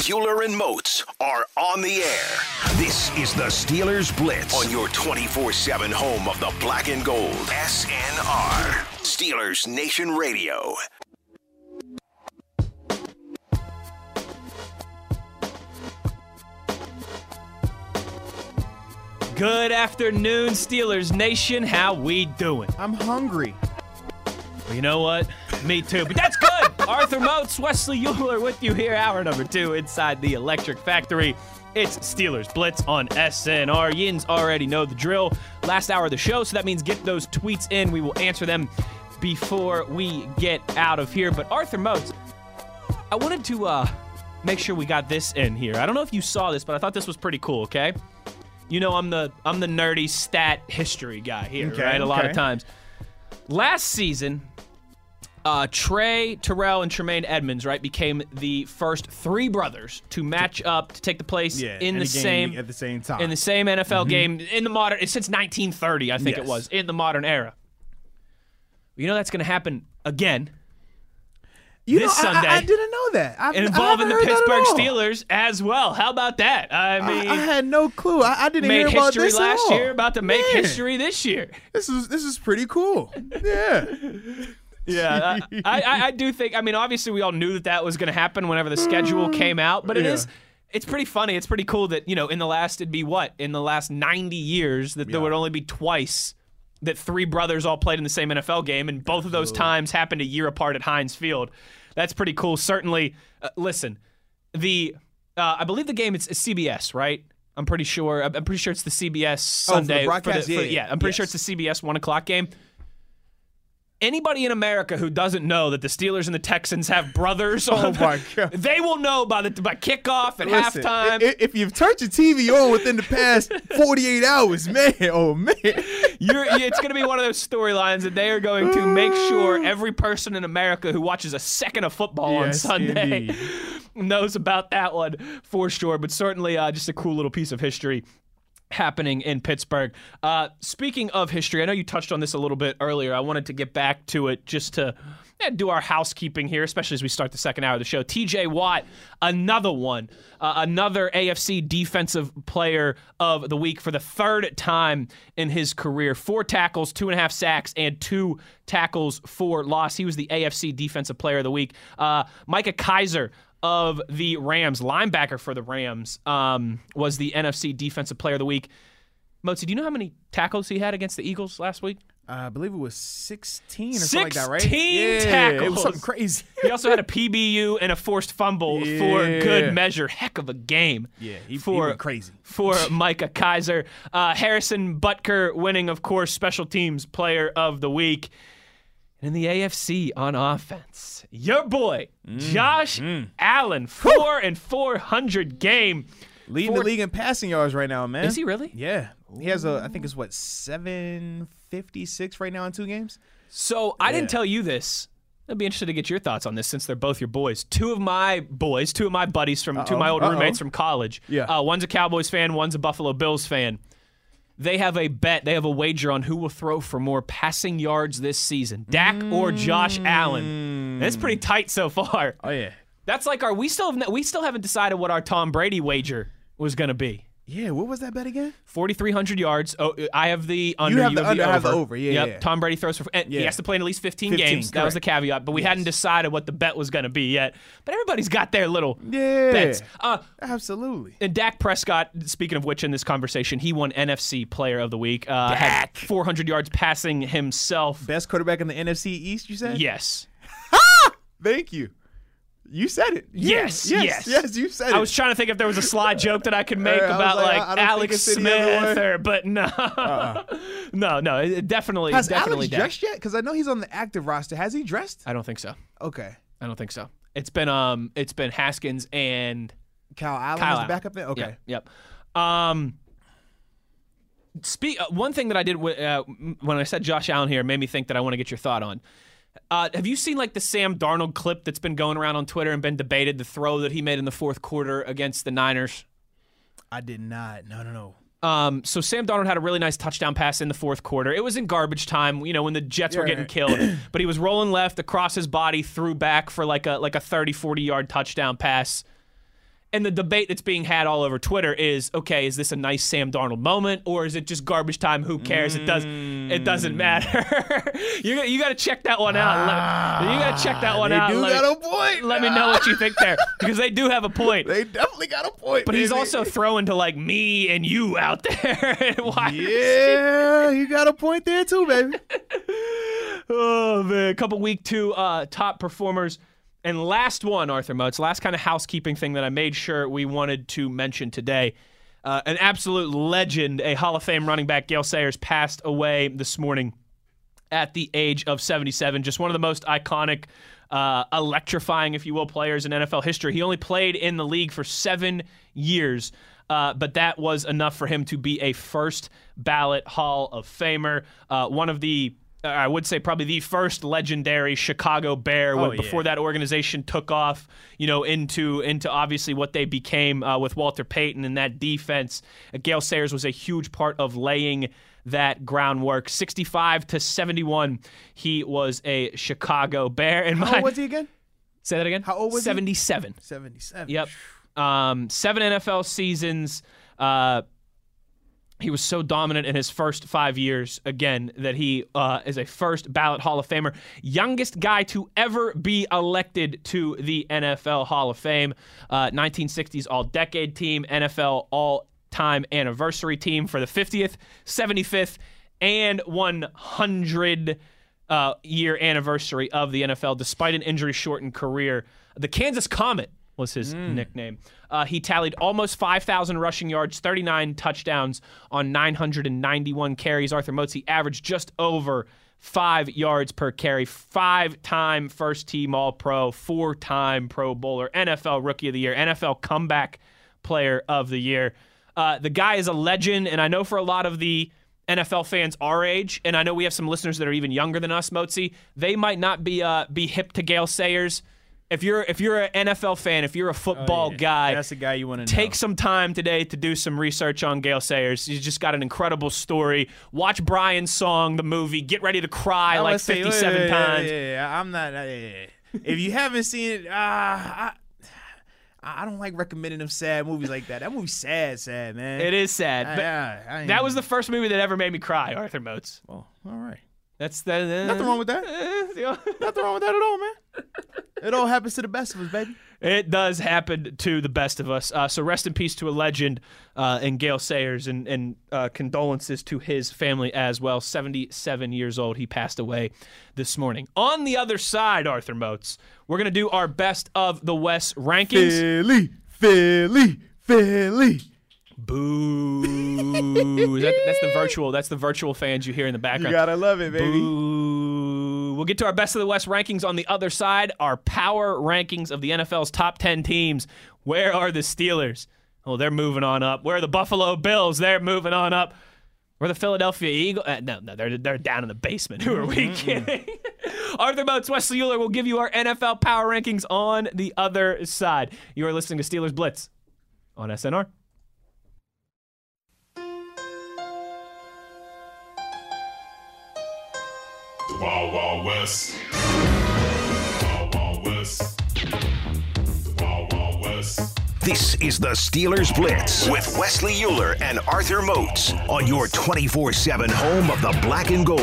Euler and Moats are on the air. This is the Steelers Blitz on your 24 7 home of the black and gold. SNR. Steelers Nation Radio. Good afternoon, Steelers Nation. How we doing? I'm hungry. Well, you know what? Me too. But that's good. Arthur Moats, Wesley Euler with you here, hour number two inside the Electric Factory. It's Steelers Blitz on SNR. Yins already know the drill. Last hour of the show, so that means get those tweets in. We will answer them before we get out of here. But Arthur Moats, I wanted to uh, make sure we got this in here. I don't know if you saw this, but I thought this was pretty cool. Okay, you know I'm the I'm the nerdy stat history guy here, Okay, right? A lot of times. Last season, uh, Trey Terrell and Tremaine Edmunds, right, became the first three brothers to match up to take the place Yeah, in the same at the same time. in the same NFL Mhm. game in the modern since 1930, I think it was in the modern era. You know that's going to happen again. You this know, I- I- Sunday, I, didn't know that. I've, and involving the haven't heard that at Pittsburgh. Steelers as well. How about that? I mean, I, I had no clue. I, I didn't made hear about history this last year, about to make Man, history this year. This is this is pretty cool. Yeah. Yeah, I, I, I do think. I mean, obviously, we all knew that that was going to happen whenever the schedule came out, but it Yeah. is. It's pretty funny. It's pretty cool that you know in the last it'd be what in the last 90 years that there would only be twice that three brothers all played in the same NFL game, and both of those times happened a year apart at Heinz Field. That's pretty cool. Certainly, uh, listen, the uh, I believe the game it's, it's CBS, right? I'm pretty sure. I'm pretty sure it's the CBS Sunday. Oh, for the broadcast? the- Yeah, for- yeah. I'm pretty Yes. sure it's the CBS one o'clock game anybody in America who doesn't know that the Steelers and the Texans have brothers Oh on my God. they will know by the by kickoff and Listen, halftime. If, you've turned your TV on within the past 48 hours, man, oh man. You're, it's going to be one of those storylines that they are going to make sure every person in America who watches a second of football on Sunday indeed. knows about that one for sure. But certainly, uh, just a cool little piece of history happening in Pittsburgh. Uh, speaking of history, I know you touched on this a little bit earlier. I wanted to get back to it just to eh, do our housekeeping here, especially as we start the second hour of the show. TJ Watt, another one, uh, another AFC defensive player of the week for the third time in his career. Four tackles, two and a half sacks, and two tackles for loss. He was the AFC defensive player of the week. Uh, Micah Kiser of the Rams, linebacker for the Rams, um, was the NFC Defensive Player of the Week. Motzi, do you know how many tackles he had against the Eagles last week? I believe it was 16 or something like that, right? 16 yeah, tackles. It was something crazy. He also had a PBU and a forced fumble for good measure. Heck of a game. Yeah, he, he for went crazy. for Micah Kiser. Uh, Harrison Butker winning, of course, special teams player of the week. In the AFC on offense, your boy, Mm, Josh Allen, four and 400 game. Leading Four- the league in passing yards right now, man. Is he really? Yeah. He has a, I think it's what, 756 right now in two games? So I didn't tell you this. I'd be interested to get your thoughts on this since they're both your boys. Two of my boys, two of my buddies from two of my old uh-oh. roommates from college. Yeah. Uh, one's a Cowboys fan, one's a Buffalo Bills fan. They have a bet, they have a wager on who will throw for more passing yards this season, Dak or Josh Allen. It's pretty tight so far. Oh, yeah. That's like our we still have, we still haven't decided what our Tom Brady wager was going to be. Yeah, what was that bet again? 4,300 yards. Oh, I have the under. You have you the under, I have the over. Yeah, Yep. yeah. Tom Brady throws for. And He has to play in at least 15, 15, games. That was the caveat. But we hadn't decided what the bet was going to be yet. But everybody's got their little Yeah. bets. Uh, Absolutely. and Dak Prescott, speaking of which, in this conversation, he won NFC Player of the Week. Uh, had 400 yards passing himself. Best quarterback in the NFC East, you said? Yes. Thank you. You said it. Yes, yes, yes, yes, you said it. I was trying to think if there was a sly joke that I could make I about like, like, I- I don't think Alex it's any other Smith, or but no, Uh-uh. no, no, it it definitely, Has definitely Alex dressed yet? Because I know he's on the active roster. Has he dressed? I don't think so. Okay. I don't think so. It's been um, it's been Haskins and Kyle Allen Kyle the Allen. backup there. Okay. Yep. yep. Um. Speak. Uh, one thing that I did w- uh, when I said Josh Allen here made me think that I want to get your thought on. Uh, have you seen like the Sam Darnold clip that's been going around on Twitter and been debated? The throw that he made in the fourth quarter against the Niners. I did not. No, no, no. Um, so Sam Darnold had a really nice touchdown pass in the fourth quarter. It was in garbage time, you know, when the Jets were getting right. killed. but he was rolling left across his body, threw back for like a like a 30, 40 yard touchdown pass. And the debate that's being had all over Twitter is, okay, is this a nice Sam Darnold moment or is it just garbage time? Who cares? It does it doesn't matter. you got- you got to check that one out. Let- you got to check that one Ah, they out. do Let- got a point. Let me know what you think there because they do have a point. They definitely got a point. But he's also throwing to like me and you out there. Yeah, you got a point there too, baby. Oh man, a couple week two uh, top performers. And last one, Arthur Moats, last kind of housekeeping thing that I made sure we wanted to mention today. Uh, an absolute legend, a Hall of Fame running back, Gale Sayers, passed away this morning at the age of 77. Just one of the most iconic, uh, electrifying, if you will, players in NFL history. He only played in the league for seven years. Uh, but that was enough for him to be a first ballot Hall of Famer. Uh, one of the, I would say, probably the first legendary Chicago Bear Oh, before yeah. that organization took off, you know, into into obviously what they became uh, with Walter Payton and that defense. Uh, Gale Sayers was a huge part of laying that groundwork. 65 to 71, he was a Chicago Bear. And How old was he again? Say that again. How old was he? 77. 77. Yep. Um, seven NFL seasons. Uh, he was so dominant in his first five years, again, that he uh, is a first ballot Hall of Famer. Youngest guy to ever be elected to the NFL Hall of Fame. Uh, 1960s All Decade Team, NFL All Time Anniversary Team for the 50th, 75th, and 100 uh, year anniversary of the NFL, despite an injury shortened career. The Kansas Comet was his nickname. Uh, he tallied almost 5,000 rushing yards, 39 touchdowns on 991 carries. Arthur Motzi averaged just over five yards per carry, five time first team All Pro, four time Pro Bowler, NFL Rookie of the Year, NFL Comeback Player of the Year. Uh, the guy is a legend, and I know for a lot of the NFL fans our age, and I know we have some listeners that are even younger than us, Motzi, they might not be uh, be hip to Gale Sayers. If you're if you're an NFL fan, if you're a football guy, Oh, That's the guy you want to take know. some time today to do some research on Gale Sayers. He's just got an incredible story. Watch Brian's song, the movie. Get ready to cry I like wanna say, 57 yeah, yeah, times. Yeah, yeah, yeah. I'm not. yeah, yeah, yeah. if you haven't seen it, uh, I, I don't like recommending them sad movies like that. That movie's sad, sad man. It is sad. I- I- that was the first movie that ever made me cry, Arthur Moats. Oh, all right. That's the, Nothing wrong with that. Nothing wrong with that at all, man. It all happens to the best of us, baby. It does happen to the best of us. Uh, so rest in peace to a legend uh, and Gale Sayers, and, and uh, condolences to his family as well. 77 years old. He passed away this morning. On the other side, Arthur Moats, we're going to do our best of the West rankings. Philly, Philly, Philly. Boo. That- that's the virtual. That's the virtual fans you hear in the You background. gotta love it, baby. Boo. We'll get to our best of the West rankings on the other side. Our power rankings of the NFL's top 10 teams. Where are the Steelers? Oh, they're moving on up. Where are the Buffalo Bills? They're moving on up. Where are the Philadelphia Eagles? Uh, no, no, they're, they're down in the basement. Who are we kidding? Arthur Moats, Wesley Euler will give you our NFL power rankings on the other side. You are listening to Steelers Blitz on SNR. The Wild Wild West. Wild Wild West. The Wild Wild West. This is the Steelers Blitz with Wesley Euler and Arthur Moats on your 24 7 home of the black and gold.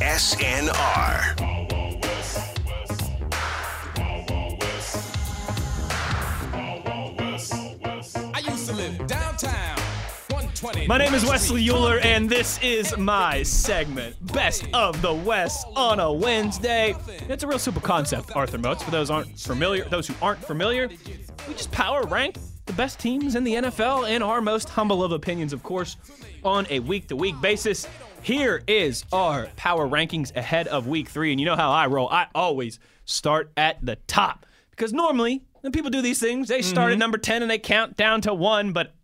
SNR. My name is Wesley Euler, and this is my segment, Best of the West on a Wednesday. It's a real simple concept, Arthur Moats. For those aren't familiar, those who aren't familiar, we just power rank the best teams in the NFL in our most humble of opinions, of course, on a week-to-week basis. Here is our power rankings ahead of week three, and you know how I roll. I always start at the top because normally when people do these things, they start at number ten and they count down to one, but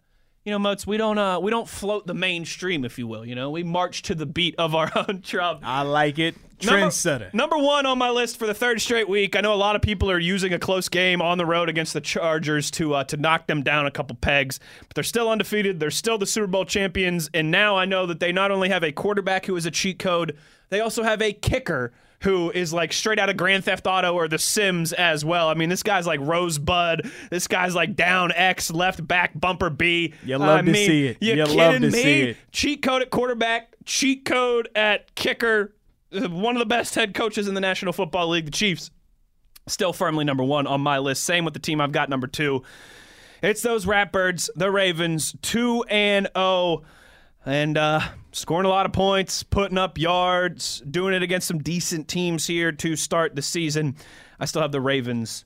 you know, Moats, we don't uh we don't float the mainstream, if you will. You know, we march to the beat of our own drum. I like it. Number- Trendsetter. Number one on my list for the third straight week. I know a lot of people are using a close game on the road against the Chargers to uh, to knock them down a couple pegs, but they're still undefeated. They're still the Super Bowl champions, and now I know that they not only have a quarterback who is a cheat code, they also have a kicker who is like straight out of Grand Theft Auto or The Sims as well. I mean, this guy's like Rosebud. This guy's like down X, left back bumper B. You love I to mean, see it. You You kidding love to me? see it. Cheat code at quarterback, cheat code at kicker. Uh, One of the best head coaches in the National Football League, the Chiefs. Still firmly number one on my list. Same with the team I've got number two. It's those Ratbirds, the Ravens, 2 and 0 and uh, scoring a lot of points, putting up yards, doing it against some decent teams here to start the season. I still have the Ravens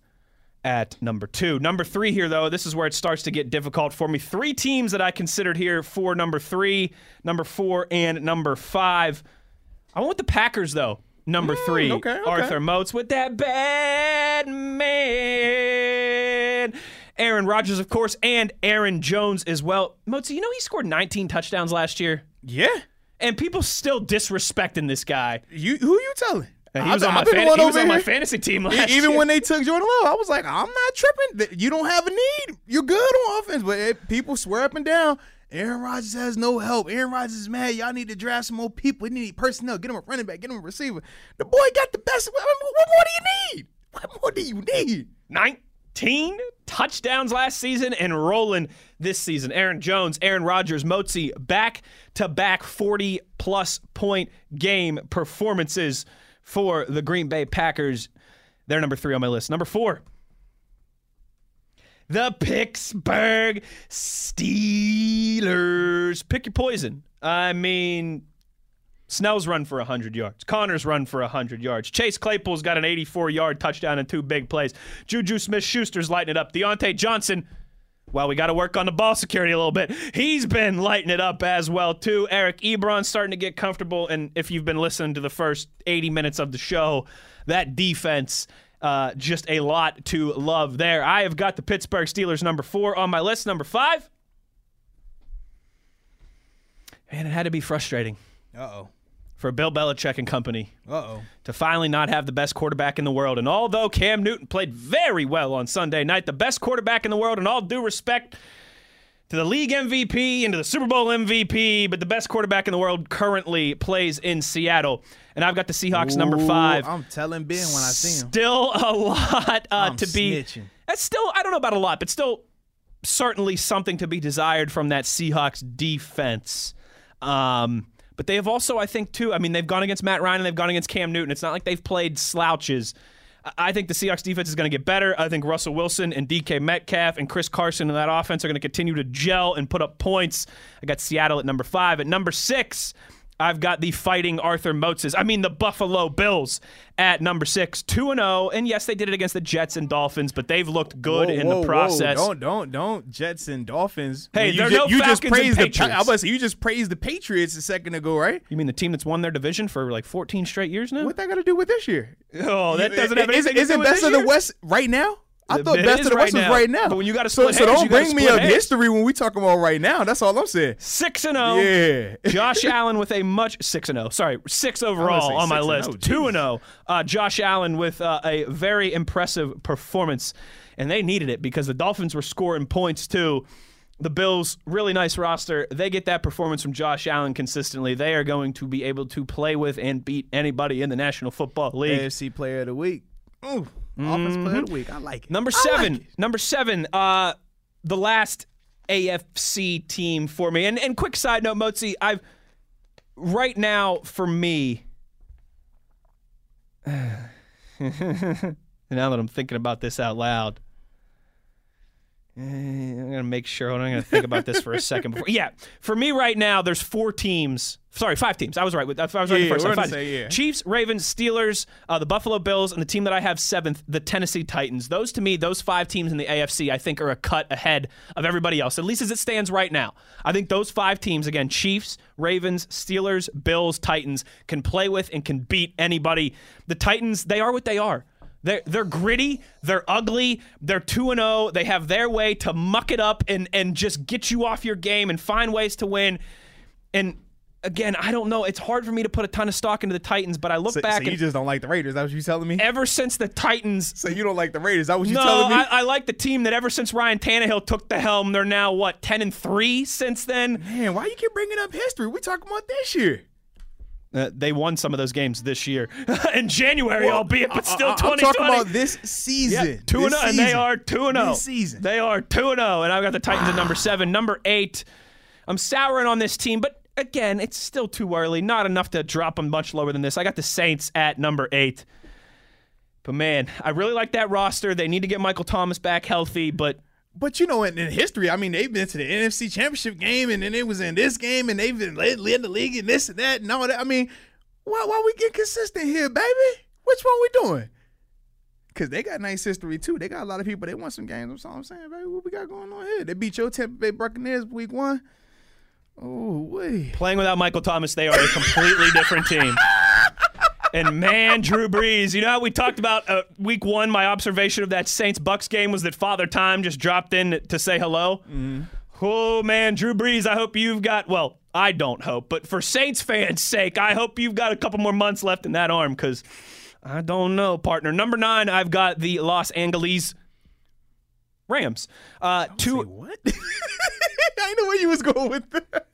at number two. Number three here, though, this is where it starts to get difficult for me. Three teams that I considered here for number three, number four, and number five. I went with the Packers, though. Number three, okay, okay. Arthur Moats with that bad man. Aaron Rodgers, of course, and Aaron Jones as well. Moats, you know he scored 19 touchdowns last year? Yeah. And people still disrespecting this guy. You who you telling? And he was I've- on, my, fan- he was on my fantasy team last Even year. when they took Jordan Love, I was like, I'm not tripping. You don't have a need. You're good on offense, but it, people swear up and down. Aaron Rodgers has no help. Aaron Rodgers is mad. Y'all need to draft some more people. We need personnel. Get him a running back. Get him a receiver. The boy got the best. What what more do you need? What more do you need? 19 touchdowns last season and rolling this season. Aaron Jones, Aaron Rodgers, Motzi, back to back 40 plus point game performances for the Green Bay Packers. They're number three on my list. Number four. The Pittsburgh Steelers. Pick your poison. I mean, Snell's run for 100 yards. Conner's run for 100 yards. Chase Claypool's got an 84 yard touchdown and two big plays. Juju Smith Schuster's lighting it up. Diontae Johnson, well, we got to work on the ball security a little bit. He's been lighting it up as well, too. Eric Ebron's starting to get comfortable. And if you've been listening to the first 80 minutes of the show, that defense. Uh, just a lot to love there. I have got the Pittsburgh Steelers number four on my list. Number five. Man, it had to be frustrating Uh oh. For Bill Belichick and company Uh oh. to finally not have the best quarterback in the world. And although Cam Newton played very well on Sunday night, the best quarterback in the world, and all due respect to the league MVP and to the Super Bowl MVP, but the best quarterback in the world currently plays in Seattle. And I've got the Seahawks number five. I'm telling Ben when I see him. Still a lot uh, to be. snitching. That's still, I don't know about a lot, but still certainly something to be desired from that Seahawks defense. Um, but they have also, I think, too. I mean, they've gone against Matt Ryan and they've gone against Cam Newton. It's not like they've played slouches. I- think the Seahawks defense is going to get better. I think Russell Wilson and DK Metcalf and Chris Carson in that offense are going to continue to gel and put up points. I got Seattle at number five. At number six, I've got the fighting Arthur Motzes. I mean, the Buffalo Bills at number six, 2 0. And yes, they did it against the Jets and Dolphins, but they've looked good Whoa, in whoa, the whoa. process. Don't don't don't Jets and Dolphins. Hey, you no you just and praised the Patriots. I was about to say, you just praised the Patriots a second ago, right? You mean the team that's won their division for like 14 straight years now? What that got to do with this year? Oh, that doesn't have Is, anything is to it do with best this of the? West right now? I thought best of the right was now. right now. But when you so, split so hairs, don't bring me up history when we talking about right now. That's all I'm saying. 6 and 0. Yeah. Josh Allen with a much 6 and 0. Sorry, 6 overall on my 6 and list. 0, 2 and 0. Uh, Josh Allen with uh, a very impressive performance and they needed it because the Dolphins were scoring points too. The Bills, really nice roster. They get that performance from Josh Allen consistently. They are going to be able to play with and beat anybody in the National Football League. AFC Player of the Week. Ooh, Offense Player of the Week. I like it. Number I like seven. it. number seven. Uh, the last AFC team for me. And and quick side note, Motzi, I've right now for me. now that I'm thinking about this out loud, I'm gonna make sure. I'm gonna think about this for a second. Before, yeah, for me right now, there's four teams. Sorry, five teams. I was right. With, I was right Yeah, the first time. say, yeah. Chiefs, Ravens, Steelers, uh, the Buffalo Bills, and the team that I have seventh, the Tennessee Titans. Those to me, those five teams in the AFC, I think, are a cut ahead of everybody else, at least as it stands right now. I think those five teams, again, Chiefs, Ravens, Steelers, Bills, Titans, can play with and can beat anybody. The Titans, they are what they are. They're, they're gritty, they're ugly, they're 2 and 0. They have their way to muck it up and, and just get you off your game and find ways to win. And again, I don't know. It's hard for me to put a ton of stock into the Titans, but I look So, back so you just don't like the Raiders? That what you telling me? ever since the Titans. So you don't like the Raiders? That what you no, telling me? I, I like the team that ever since Ryan Tannehill took the helm, they're now what ten and three since then. Man, why you keep bringing up history? We talking about this year. Uh, they won some of those games this year in January, Well, albeit, but still I- I'm 2020. talking about this season. Yeah, two and This zero, and they are two and zero. This season. They are two and zero, and I've got the Titans at number seven, number eight. I'm souring on this team, but again, it's still too early. Not enough to drop them much lower than this. I got the Saints at number eight. But man, I really like that roster. They need to get Michael Thomas back healthy, but But you know, in, in history, I mean, they've been to the NFC Championship game, and then it was in this game, and they've been led, led the league in this and that and all that. I mean, why why we get consistent here, baby? Which one we doing? Because they got nice history too. They got a lot of people. They won some games. That's all I'm saying, baby. What we got going on here? They beat your Tampa Bay Buccaneers week one. Oh, wait. playing without Michael Thomas, they are a completely different team. And man, Drew Brees, you know how we talked about uh, week one? My observation of that Saints Bucks game was that Father Time just dropped in to say hello. Oh man, Drew Brees, I hope you've got well, I don't hope, but for Saints fans' sake, I hope you've got a couple more months left in that arm because I don't know, partner. Number nine, I've got the Los Angeles Rams. Uh, two. what? I know where you was going with that.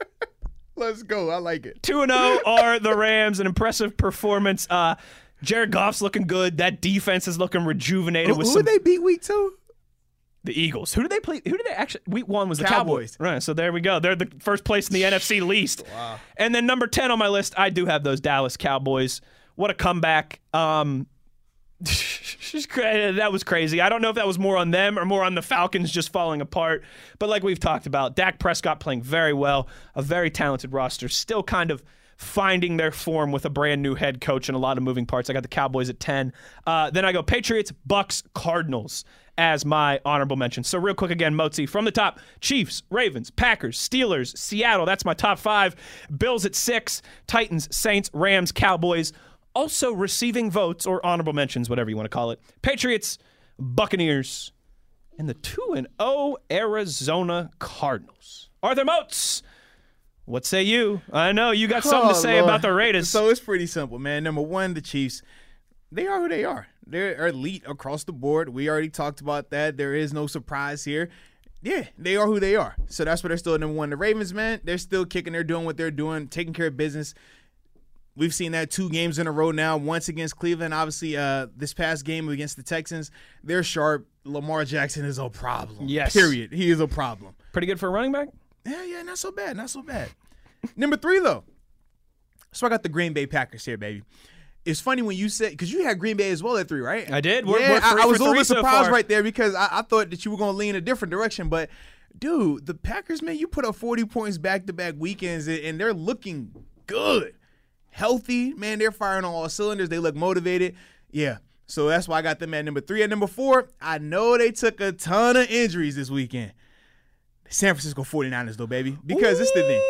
Let's go. I like it. 2 0 are the Rams. An impressive performance. Uh, Jared Goff's looking good. That defense is looking rejuvenated Who, with who some. they beat week two? the Eagles. Who did they play? Who did they actually? Week one was the Cowboys. Cowboys. Right. So there we go. They're the first place in the NFC least. Wow. And then number 10 on my list, I do have those Dallas Cowboys. What a comeback. Um, that was crazy. I don't know if that was more on them or more on the Falcons just falling apart. But like we've talked about, Dak Prescott playing very well, a very talented roster, still kind of finding their form with a brand new head coach and a lot of moving parts. I got the Cowboys at 10. Uh, then I go Patriots, Bucks, Cardinals as my honorable mention. So real quick again, Motzi from the top: Chiefs, Ravens, Packers, Steelers, Seattle. That's my top five. Bills at six, Titans, Saints, Rams, Cowboys. Also receiving votes or honorable mentions, whatever you want to call it. Patriots, Buccaneers, and the 2 and 0 Arizona Cardinals. Arthur Moats, what say you? I know you got something to Oh, say Lord. about the Raiders. So it's pretty simple, man. Number one, the Chiefs. They are who they are. They're elite across the board. We already talked about that. There is no surprise here. Yeah, they are who they are. So that's why they're still number one. The Ravens, man, they're still kicking. They're doing what they're doing, taking care of business. We've seen that two games in a row now. Once against Cleveland, obviously, uh, this past game against the Texans, they're sharp. Lamar Jackson is a problem. Yes. Period. He is a problem. Pretty good for a running back? Yeah, yeah, not so bad. Not so bad. Number three, though. So I got the Green Bay Packers here, baby. It's funny when you said because you had Green Bay as well at three, right? I did. We're- yeah, we're I, I was a little bit surprised far. right there because I, I thought that you were going to lean a different direction. But dude, the Packers, man, you put up forty points back to back weekends, and they're looking good, healthy. Man, they're firing on all cylinders. They look motivated. Yeah. So that's why I got them at number three. At number four, I know they took a ton of injuries this weekend. San Francisco 49ers, though, baby. Because this is the thing.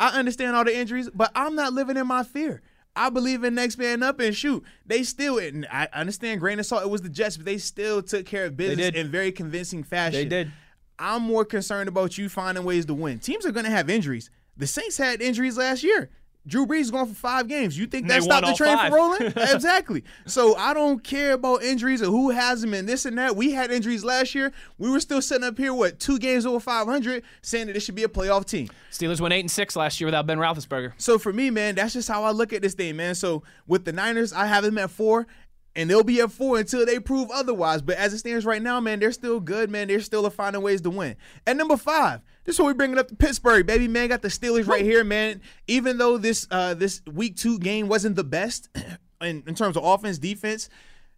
I understand all the injuries, but I'm not living in my fear. I believe in next man up and shoot. They still, and I understand grain of salt, it was the Jets, but they still took care of business in very convincing fashion. They did. I'm more concerned about you finding ways to win. Teams are going to have injuries. The Saints had injuries last year. Drew Brees is going for five games. You think that stopped the train five. from rolling? exactly. So I don't care about injuries or who has them and this and that. We had injuries last year. We were still sitting up here, what, two games over 500, saying that it should be a playoff team. Steelers went eight and six last year without Ben Roethlisberger. So for me, man, that's just how I look at this thing, man. So with the Niners, I have them at four, and they'll be at four until they prove otherwise. But as it stands right now, man, they're still good, man. They're still finding ways to win. At number five, this is what we bringing up to Pittsburgh, baby, man. Got the Steelers right here, man. Even though this uh this week two game wasn't the best in, in terms of offense, defense.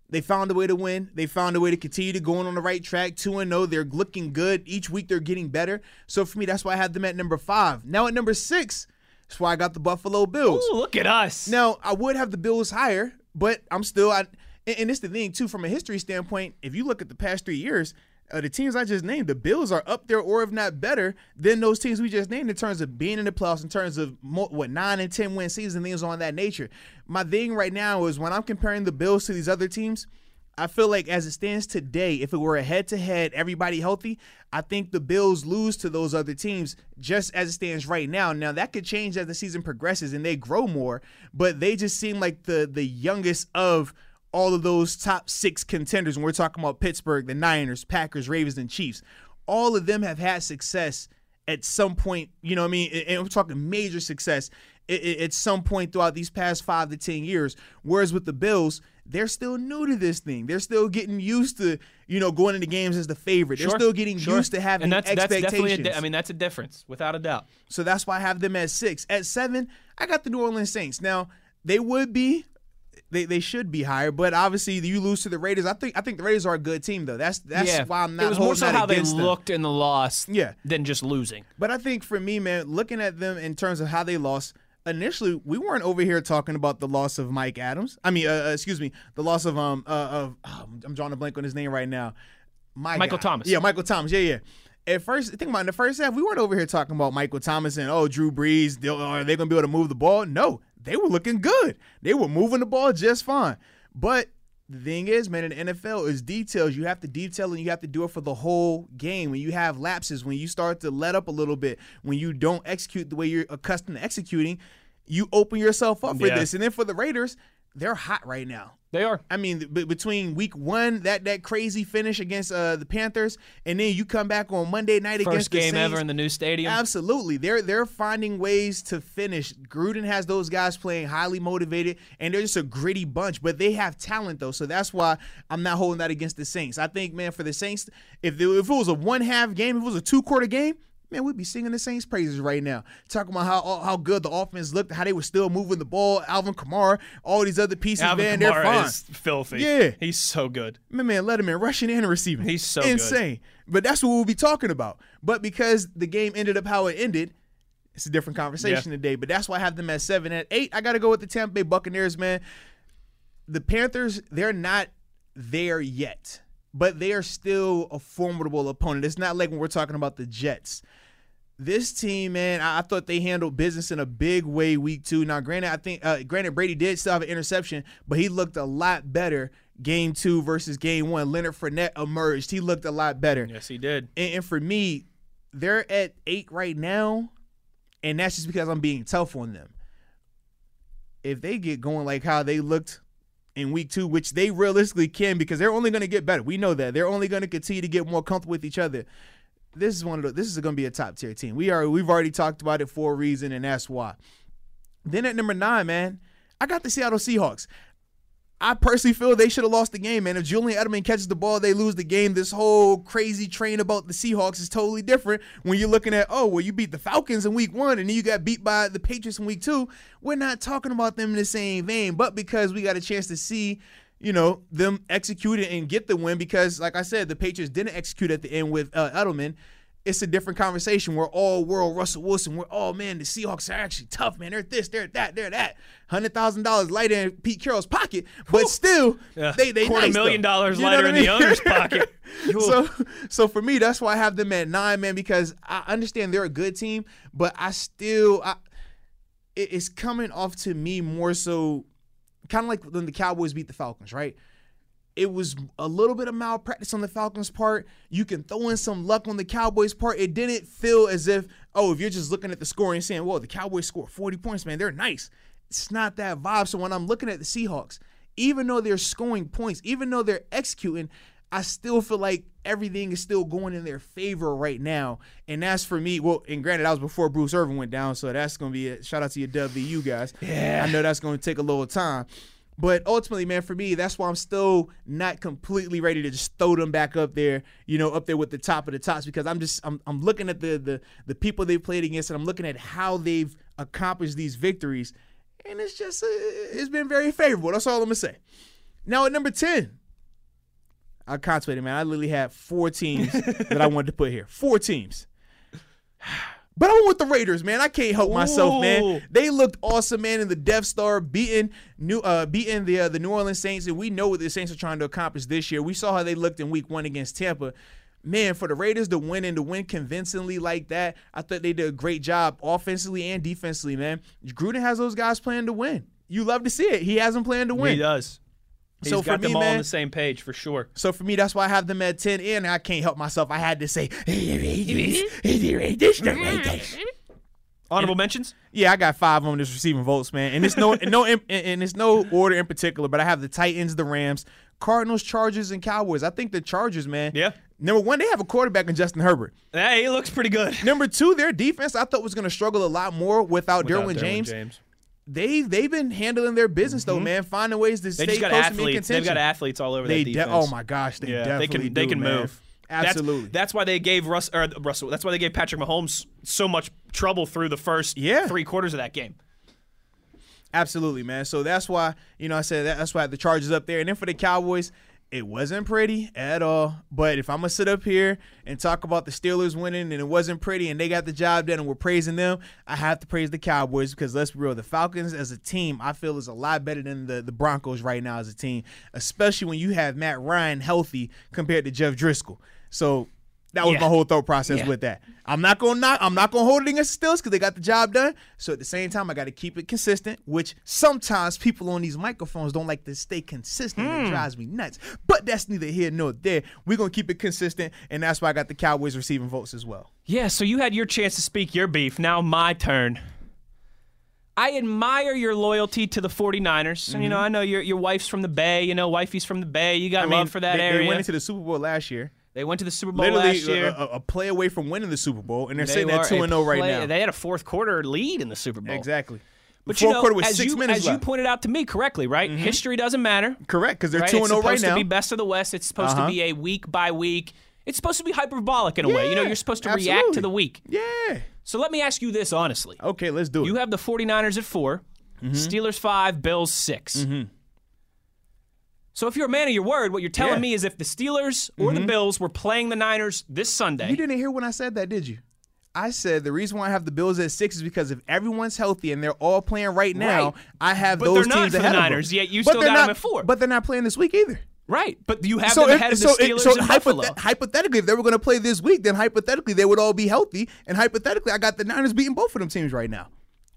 They found a way to win. They found a way to continue to go on the right track. 2 and 0. They're looking good. Each week they're getting better. So for me, that's why I had them at number five. Now at number six, that's why I got the Buffalo Bills. Ooh, look at us. Now, I would have the Bills higher, but I'm still I and, and it's the thing too from a history standpoint, if you look at the past 3 years, uh, the teams I just named, the Bills are up there or if not better than those teams we just named in terms of being in the playoffs, in terms of mo- what nine and ten win season things on that nature. My thing right now is when I'm comparing the Bills to these other teams, I feel like as it stands today, if it were a head to head, everybody healthy, I think the Bills lose to those other teams just as it stands right now. Now that could change as the season progresses and they grow more, but they just seem like the the youngest of all of those top six contenders. When we're talking about Pittsburgh, the Niners, Packers, Ravens, and Chiefs, all of them have had success at some point. You know what I mean? And we're talking major success at some point throughout these past five to ten years. Whereas with the Bills, they're still new to this thing. They're still getting used to, you know, going into games as the favorite. They're still getting sure. used to having and that's, that's expectations. definitely. A di- I mean, that's a difference without a doubt. So that's why I have them at six. At seven, I got the New Orleans Saints. Now they would be, they, they should be higher, but obviously you lose to the Raiders. I think I think the Raiders are a good team though. That's that's yeah. why I'm not. It was more so how they them. looked in the loss, Yeah. than just losing. But I think for me, man, looking at them in terms of how they lost, initially we weren't over here talking about the loss of Mike Adams. I mean, uh, uh, excuse me, the loss of um uh, of oh, I'm drawing a blank on his name right now. My Michael guy. Thomas. Yeah, Michael Thomas. Yeah, yeah. At first, think about it, in the first half, we weren't over here talking about Michael Thomas and oh Drew Brees. Are they going to be able to move the ball? No, they were looking good. They were moving the ball just fine. But the thing is, man, in the NFL is details. You have to detail and you have to do it for the whole game. When you have lapses, when you start to let up a little bit, when you don't execute the way you're accustomed to executing, you open yourself up for Yeah. this. And then for the Raiders, they're hot right now. They are. I mean, b- between week one, that that crazy finish against uh, the Panthers, and then you come back on Monday night against First the game Saints. ever in the new stadium. Absolutely, they're they're finding ways to finish. Gruden has those guys playing highly motivated, and they're just a gritty bunch. But they have talent though, so that's why I'm not holding that against the Saints. I think, man, for the Saints, if there, if it was a one half game, if it was a two quarter game. Man, we'd be singing the Saints' praises right now. Talking about how how good the offense looked, how they were still moving the ball. Alvin Kamara, all these other pieces, Alvin man, Kamara they're fine. is filthy. Yeah. he's so good. Man, man, let him in rushing and receiving. He's so good. insane. But that's what we'll be talking about. But because the game ended up how it ended, it's a different conversation Yeah. today. But that's why I have them at seven. At eight, I got to go with the Tampa Bay Buccaneers, man. The Panthers, they're not there yet, but they are still a formidable opponent. It's not like when we're talking about the Jets. This team, man, I, I thought they handled business in a big way week two. Now, granted, I think, uh, granted, Brady did still have an interception, but he looked a lot better game two versus game one. Leonard Fournette emerged. He looked a lot better. Yes, he did. And, and for me, they're at eight right now, and that's just because I'm being tough on them. If they get going like how they looked in week two, which they realistically can, because they're only going to get better. We know that they're only going to continue to get more comfortable with each other. This is one of the. This is going to be a top tier team. We are. We've already talked about it for a reason, and that's why. Then at number nine, man, I got the Seattle Seahawks. I personally feel they should have lost the game, man. If Julian Edelman catches the ball, they lose the game. This whole crazy train about the Seahawks is totally different when you're looking at, oh, well, you beat the Falcons in week one and then you got beat by the Patriots in week two. We're not talking about them in the same vein, but because we got a chance to see, you know, them execute it and get the win, because, like I said, the Patriots didn't execute at the end with uh, Edelman it's a different conversation. We're all world Russell Wilson. We're oh man, the Seahawks are actually tough, man. They're this, they're that, they're that. Hundred thousand dollars lighter in Pete Carroll's pocket, but still, Yeah. they they Quarter nice, million though. dollars You know lighter what I in the owner's pocket. so so for me, that's why I have them at nine, man, because I understand they're a good team, but I still I, it's coming off to me more so, kind of like when the Cowboys beat the Falcons, right? it was a little bit of malpractice on the Falcons' part. You can throw in some luck on the Cowboys' part. It didn't feel as if, oh, if you're just looking at the score and saying, well, the Cowboys scored 40 points, man, they're nice. It's not that vibe. So when I'm looking at the Seahawks, even though they're scoring points, even though they're executing, I still feel like everything is still going in their favor right now. And that's for me. Well, and granted, that was before Bruce Irvin went down. So that's going to be a shout out to your WVU guys. Yeah. I know that's going to take a little time. But ultimately, man, for me, that's why I'm still not completely ready to just throw them back up there, you know, up there with the top of the tops because I'm just I'm, I'm looking at the the the people they've played against and I'm looking at how they've accomplished these victories, and it's just uh, it's been very favorable. That's all I'm gonna say. Now at number ten, I contemplated, man. I literally had four teams that I wanted to put here. Four teams. But I went with the Raiders, man. I can't help myself, Ooh. man. They looked awesome, man, in the Death Star, beating New uh beating the uh, the New Orleans Saints, and we know what the Saints are trying to accomplish this year. We saw how they looked in Week One against Tampa. Man, for the Raiders to win and to win convincingly like that, I thought they did a great job offensively and defensively, man. Gruden has those guys playing to win. You love to see it. He has them playing to win. He does. He's So for them me, all on the same page for sure. So for me, that's why I have them at 10, and I can't help myself. I had to say, Honorable mentions? Yeah, I got five on this receiving votes, man, and it's no, and no, and and it's no order in particular. But I have the Titans, the Rams, Cardinals, Chargers, and Cowboys. I think the Chargers, man. Yeah. Number one, they have a quarterback in Justin Herbert. Hey, he looks pretty good. Number two, their defense I thought was going to struggle a lot more without, Without Derwin Derwin James. James. They they've been handling their business though, mm-hmm. man. Finding ways to They stay close to being athletes. They've contention. got athletes all over They that de- defense. oh my gosh, they yeah, definitely they can they can man. move. Absolutely. That's, that's why they gave Russ or Russell. That's why they gave Patrick Mahomes so much trouble through the first Yeah. three quarters of that game. Absolutely, man. So that's why you know I said that, that's why the Chargers up there, and then for the Cowboys, it wasn't pretty at all. But if I'm gonna sit up here and talk about the Steelers winning and it wasn't pretty and they got the job done and we're praising them, I have to praise the Cowboys because let's be real, the Falcons as a team I feel is a lot better than the the Broncos right now as a team, especially when you have Matt Ryan healthy compared to Jeff Driskel. So. That was Yeah. my whole thought process Yeah. with that. I'm not gonna knock. I'm not gonna hold it against the Steelers because they got the job done. So at the same time, I got to keep it consistent. Which sometimes people on these microphones don't like to stay consistent. Hmm. It drives me nuts. But that's neither here nor there. We're gonna keep it consistent, and that's why I got the Cowboys receiving votes as well. Yeah, so you had your chance to speak your beef. Now my turn. I admire your loyalty to the 49ers. And, you know, I know your your wife's from the Bay. You know, wifey's from the Bay. You got Mm-hmm. I mean, love for that they, area. They went into the Super Bowl last year. They went to the Super Bowl Literally last year. A, a- play away from winning the Super Bowl, and they're They sitting at were two and zero right now. They had a fourth quarter lead in the Super Bowl. Exactly. But Fourth you know, quarter with as, six you, minutes as you left. Mm-hmm. pointed out to me correctly, right? History doesn't matter. Correct, because they're right? two and zero right now. It's supposed to be best of the West. It's supposed Uh-huh. to be a week by week. It's supposed to be hyperbolic in a way. You know, you're supposed to react to the week. Yeah. So let me ask you this honestly. Okay, let's do it. You have the 49ers at 4, Mm-hmm. Steelers 5, Bills 6. So if you're a man of your word, what you're telling Yeah. me is if the Steelers or the mm-hmm. Bills were playing the Niners this Sunday, You didn't hear when I said that, did you? I said the reason why I have the Bills at six is because if everyone's healthy and they're all playing right now, Right. I have But those teams the ahead of Niners, them. yet you But still they're got not- at four. But they're not playing this week either. right? But you have so them if, ahead of the Steelers if, so and hypothet- Buffalo. hypothetically, if they were going to play this week, then hypothetically they would all be healthy, and hypothetically, I got the Niners beating both of them teams right now.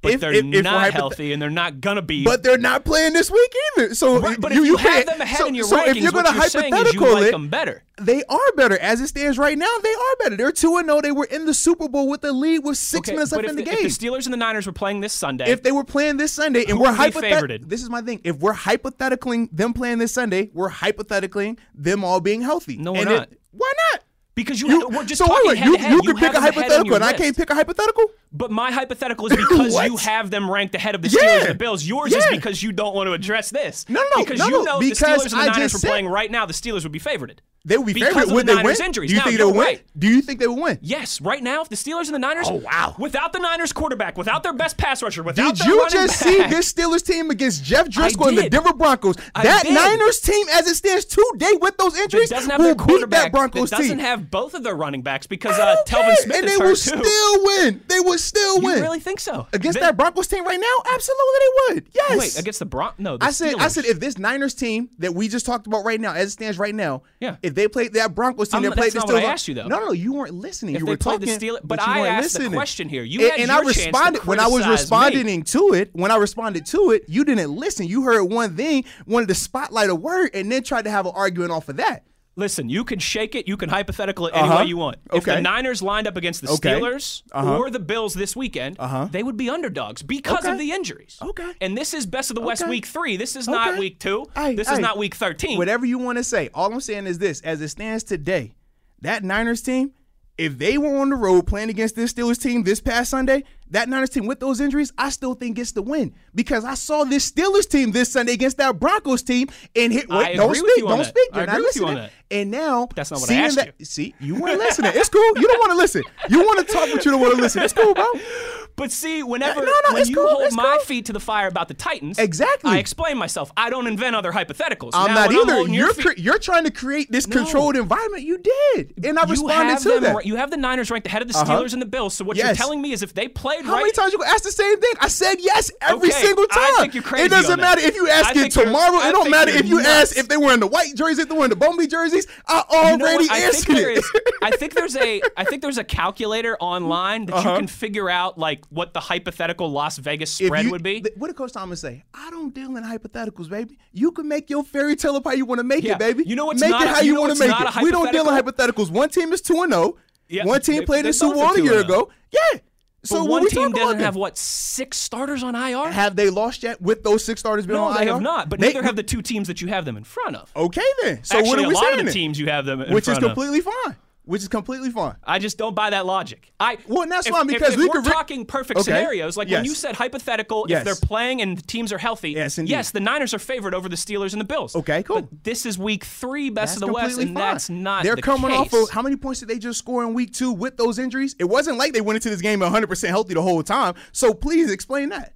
But If- they're if- if not healthy and they're not gonna be. But they're not playing this week either. So Right, but if you, have them ahead so, in your so rankings, if you're what gonna you're saying is you like it, them better. They are better as it stands right now. They are better. They're two and zero. They were in the Super Bowl with the lead with six Okay, minutes left in the, the, game. If the Steelers and the Niners were playing this Sunday, If they were playing this Sunday and we're would be hypothetical, this is my thing. If we're hypothetically them playing this Sunday, we're hypothetically them all being healthy. No, we're And not. It, why not? because you, You- have, we're just so talking wait, head you, to head. you You can pick a them ahead on hypothetical, and I can't pick a hypothetical. But my hypothetical is because you have them ranked ahead of the Yeah. Steelers and the Bills. Yours is because you don't want to address this. No, no, no. because no, you no, know if the Steelers and the I Niners were said- playing right now, the Steelers would be favored. They would be Because favored. of Would the Niners' win? injuries. Do you Now, think they would win? right. Do you think they would win? Yes, right now, if the Steelers and the Niners, Oh, wow. without the Niners quarterback, without their best pass rusher, without Did you just see this Steelers team against Jeff Driskel and the. Denver Broncos? I that did. Niners team, as it stands today, with those that injuries, doesn't have will beat quarterback. that Broncos that doesn't team. have both of their running backs because uh, Telvin. Smith and they will still win. They will still win. You really think so? against They- that Broncos team right now? Absolutely, they would. Yes. Wait, against the Bron? No, the I said, I said, if this Niners team that we just talked about right now, as it stands right now, Yeah. if they played that Broncos team that played the Steelers, I asked you, though. No, no, you weren't listening. If you they were talking, Steelers- but you I asked the question here. You and, had and your I responded when I was criticize me. responding to it. When I responded to it, you didn't listen. You heard one thing, wanted to spotlight a word, and then tried to have an argument off of that. Listen, you can shake it, you can hypothetical it any Uh-huh. way you want. If the Niners lined up against the Okay. Steelers Uh-huh. or the Bills this weekend, Uh-huh. they would be underdogs because Okay. of the injuries. Okay. And this is best of the West Okay. week three. This is not week two. Hey, this hey, is not week 13. Whatever you want to say. All I'm saying is this: as it stands today, that Niners team, if they were on the road playing against this Steelers team this past Sunday, that Niners team with those injuries, I still think gets the win because I saw this Steelers team this Sunday against that Broncos team and hit. Wait, I don't speak, you on don't speak. I You're not agree with you on listening. And now That's not what I asked that, See, you weren't listening. It's cool. You don't want to listen. You want to talk, but you don't want to listen. It's cool, bro. But see, whenever No, no, when you cool, hold my cool. feet to the fire about the Titans, Exactly. I explain myself. I don't invent other hypotheticals. I'm Now, not I'm either. your you're feet- cre- you're trying to create this No. controlled environment. You did, and I responded to them, that. You have the Niners ranked ahead of the Uh-huh. Steelers and the Bills. So what you're telling me is if they played How right, many times you gonna ask the same thing? I said yes every Okay, single time. I think you're crazy It doesn't matter that. if you ask it tomorrow. It don't matter if you ask if they were in the white jerseys, if they were in the Bumblebee jerseys. I already know what? I think answered it. I think there's a. I think there's a calculator online that Uh-huh. you can figure out like what the hypothetical Las Vegas spread you- would be. th- what did Coach Thomas say? I don't deal in hypotheticals, baby. You can make your fairy tale up how you want to make Yeah. it, baby. You know what's make not it how you you, want to make it. We don't deal in hypothetical? hypotheticals. One team is two and zero. Yeah, One team they- played in Super Bowl a year oh. ago. Yeah. So but one team doesn't have what six starters on IR. Have they lost yet with those six starters being no, on they IR? have not. But They- neither have the two teams that you have them in front of. Okay then. So Actually, what are we a lot saying? of the teams you have them in Which is of. completely fine. Which is completely fine. I just don't buy that logic. I well, that's if, fine because if we we're could re- talking perfect Okay. scenarios. Like when you said hypothetical, Yes. if they're playing and the teams are healthy, Yes, indeed. yes, the Niners are favored over the Steelers and the Bills. Okay, cool. But this is week three, best That's of the West, and fine. that's not. They're the coming case. off of how many points did they just score in week two with those injuries? It wasn't like they went into this game 100 percent healthy the whole time. So please explain that.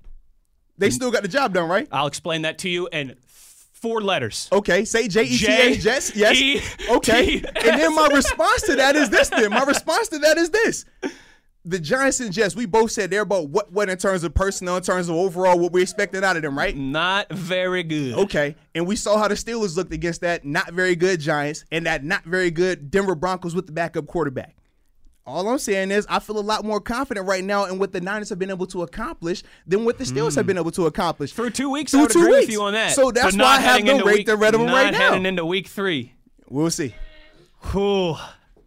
They mm. still got the job done, right? I'll explain that to you in four letters. Okay, say J E T A Jets. Yes. E Okay. And then my response to that is this. Then my response to that is this. The Giants and Jets, we both said they're about what what in terms of personnel, in terms of overall what we expected out of them, right? Not very good. Okay. And we saw how the Steelers looked against that not very good Giants and that not very good Denver Broncos with the backup quarterback. All I'm saying is I feel a lot more confident right now in what the Niners have been able to accomplish than what the Steelers have hmm. been able to accomplish. Through two weeks, Through I would two agree with weeks. you on that. So that's why I not have them rate week- the red of them right now. heading into week three. We'll see. Whew.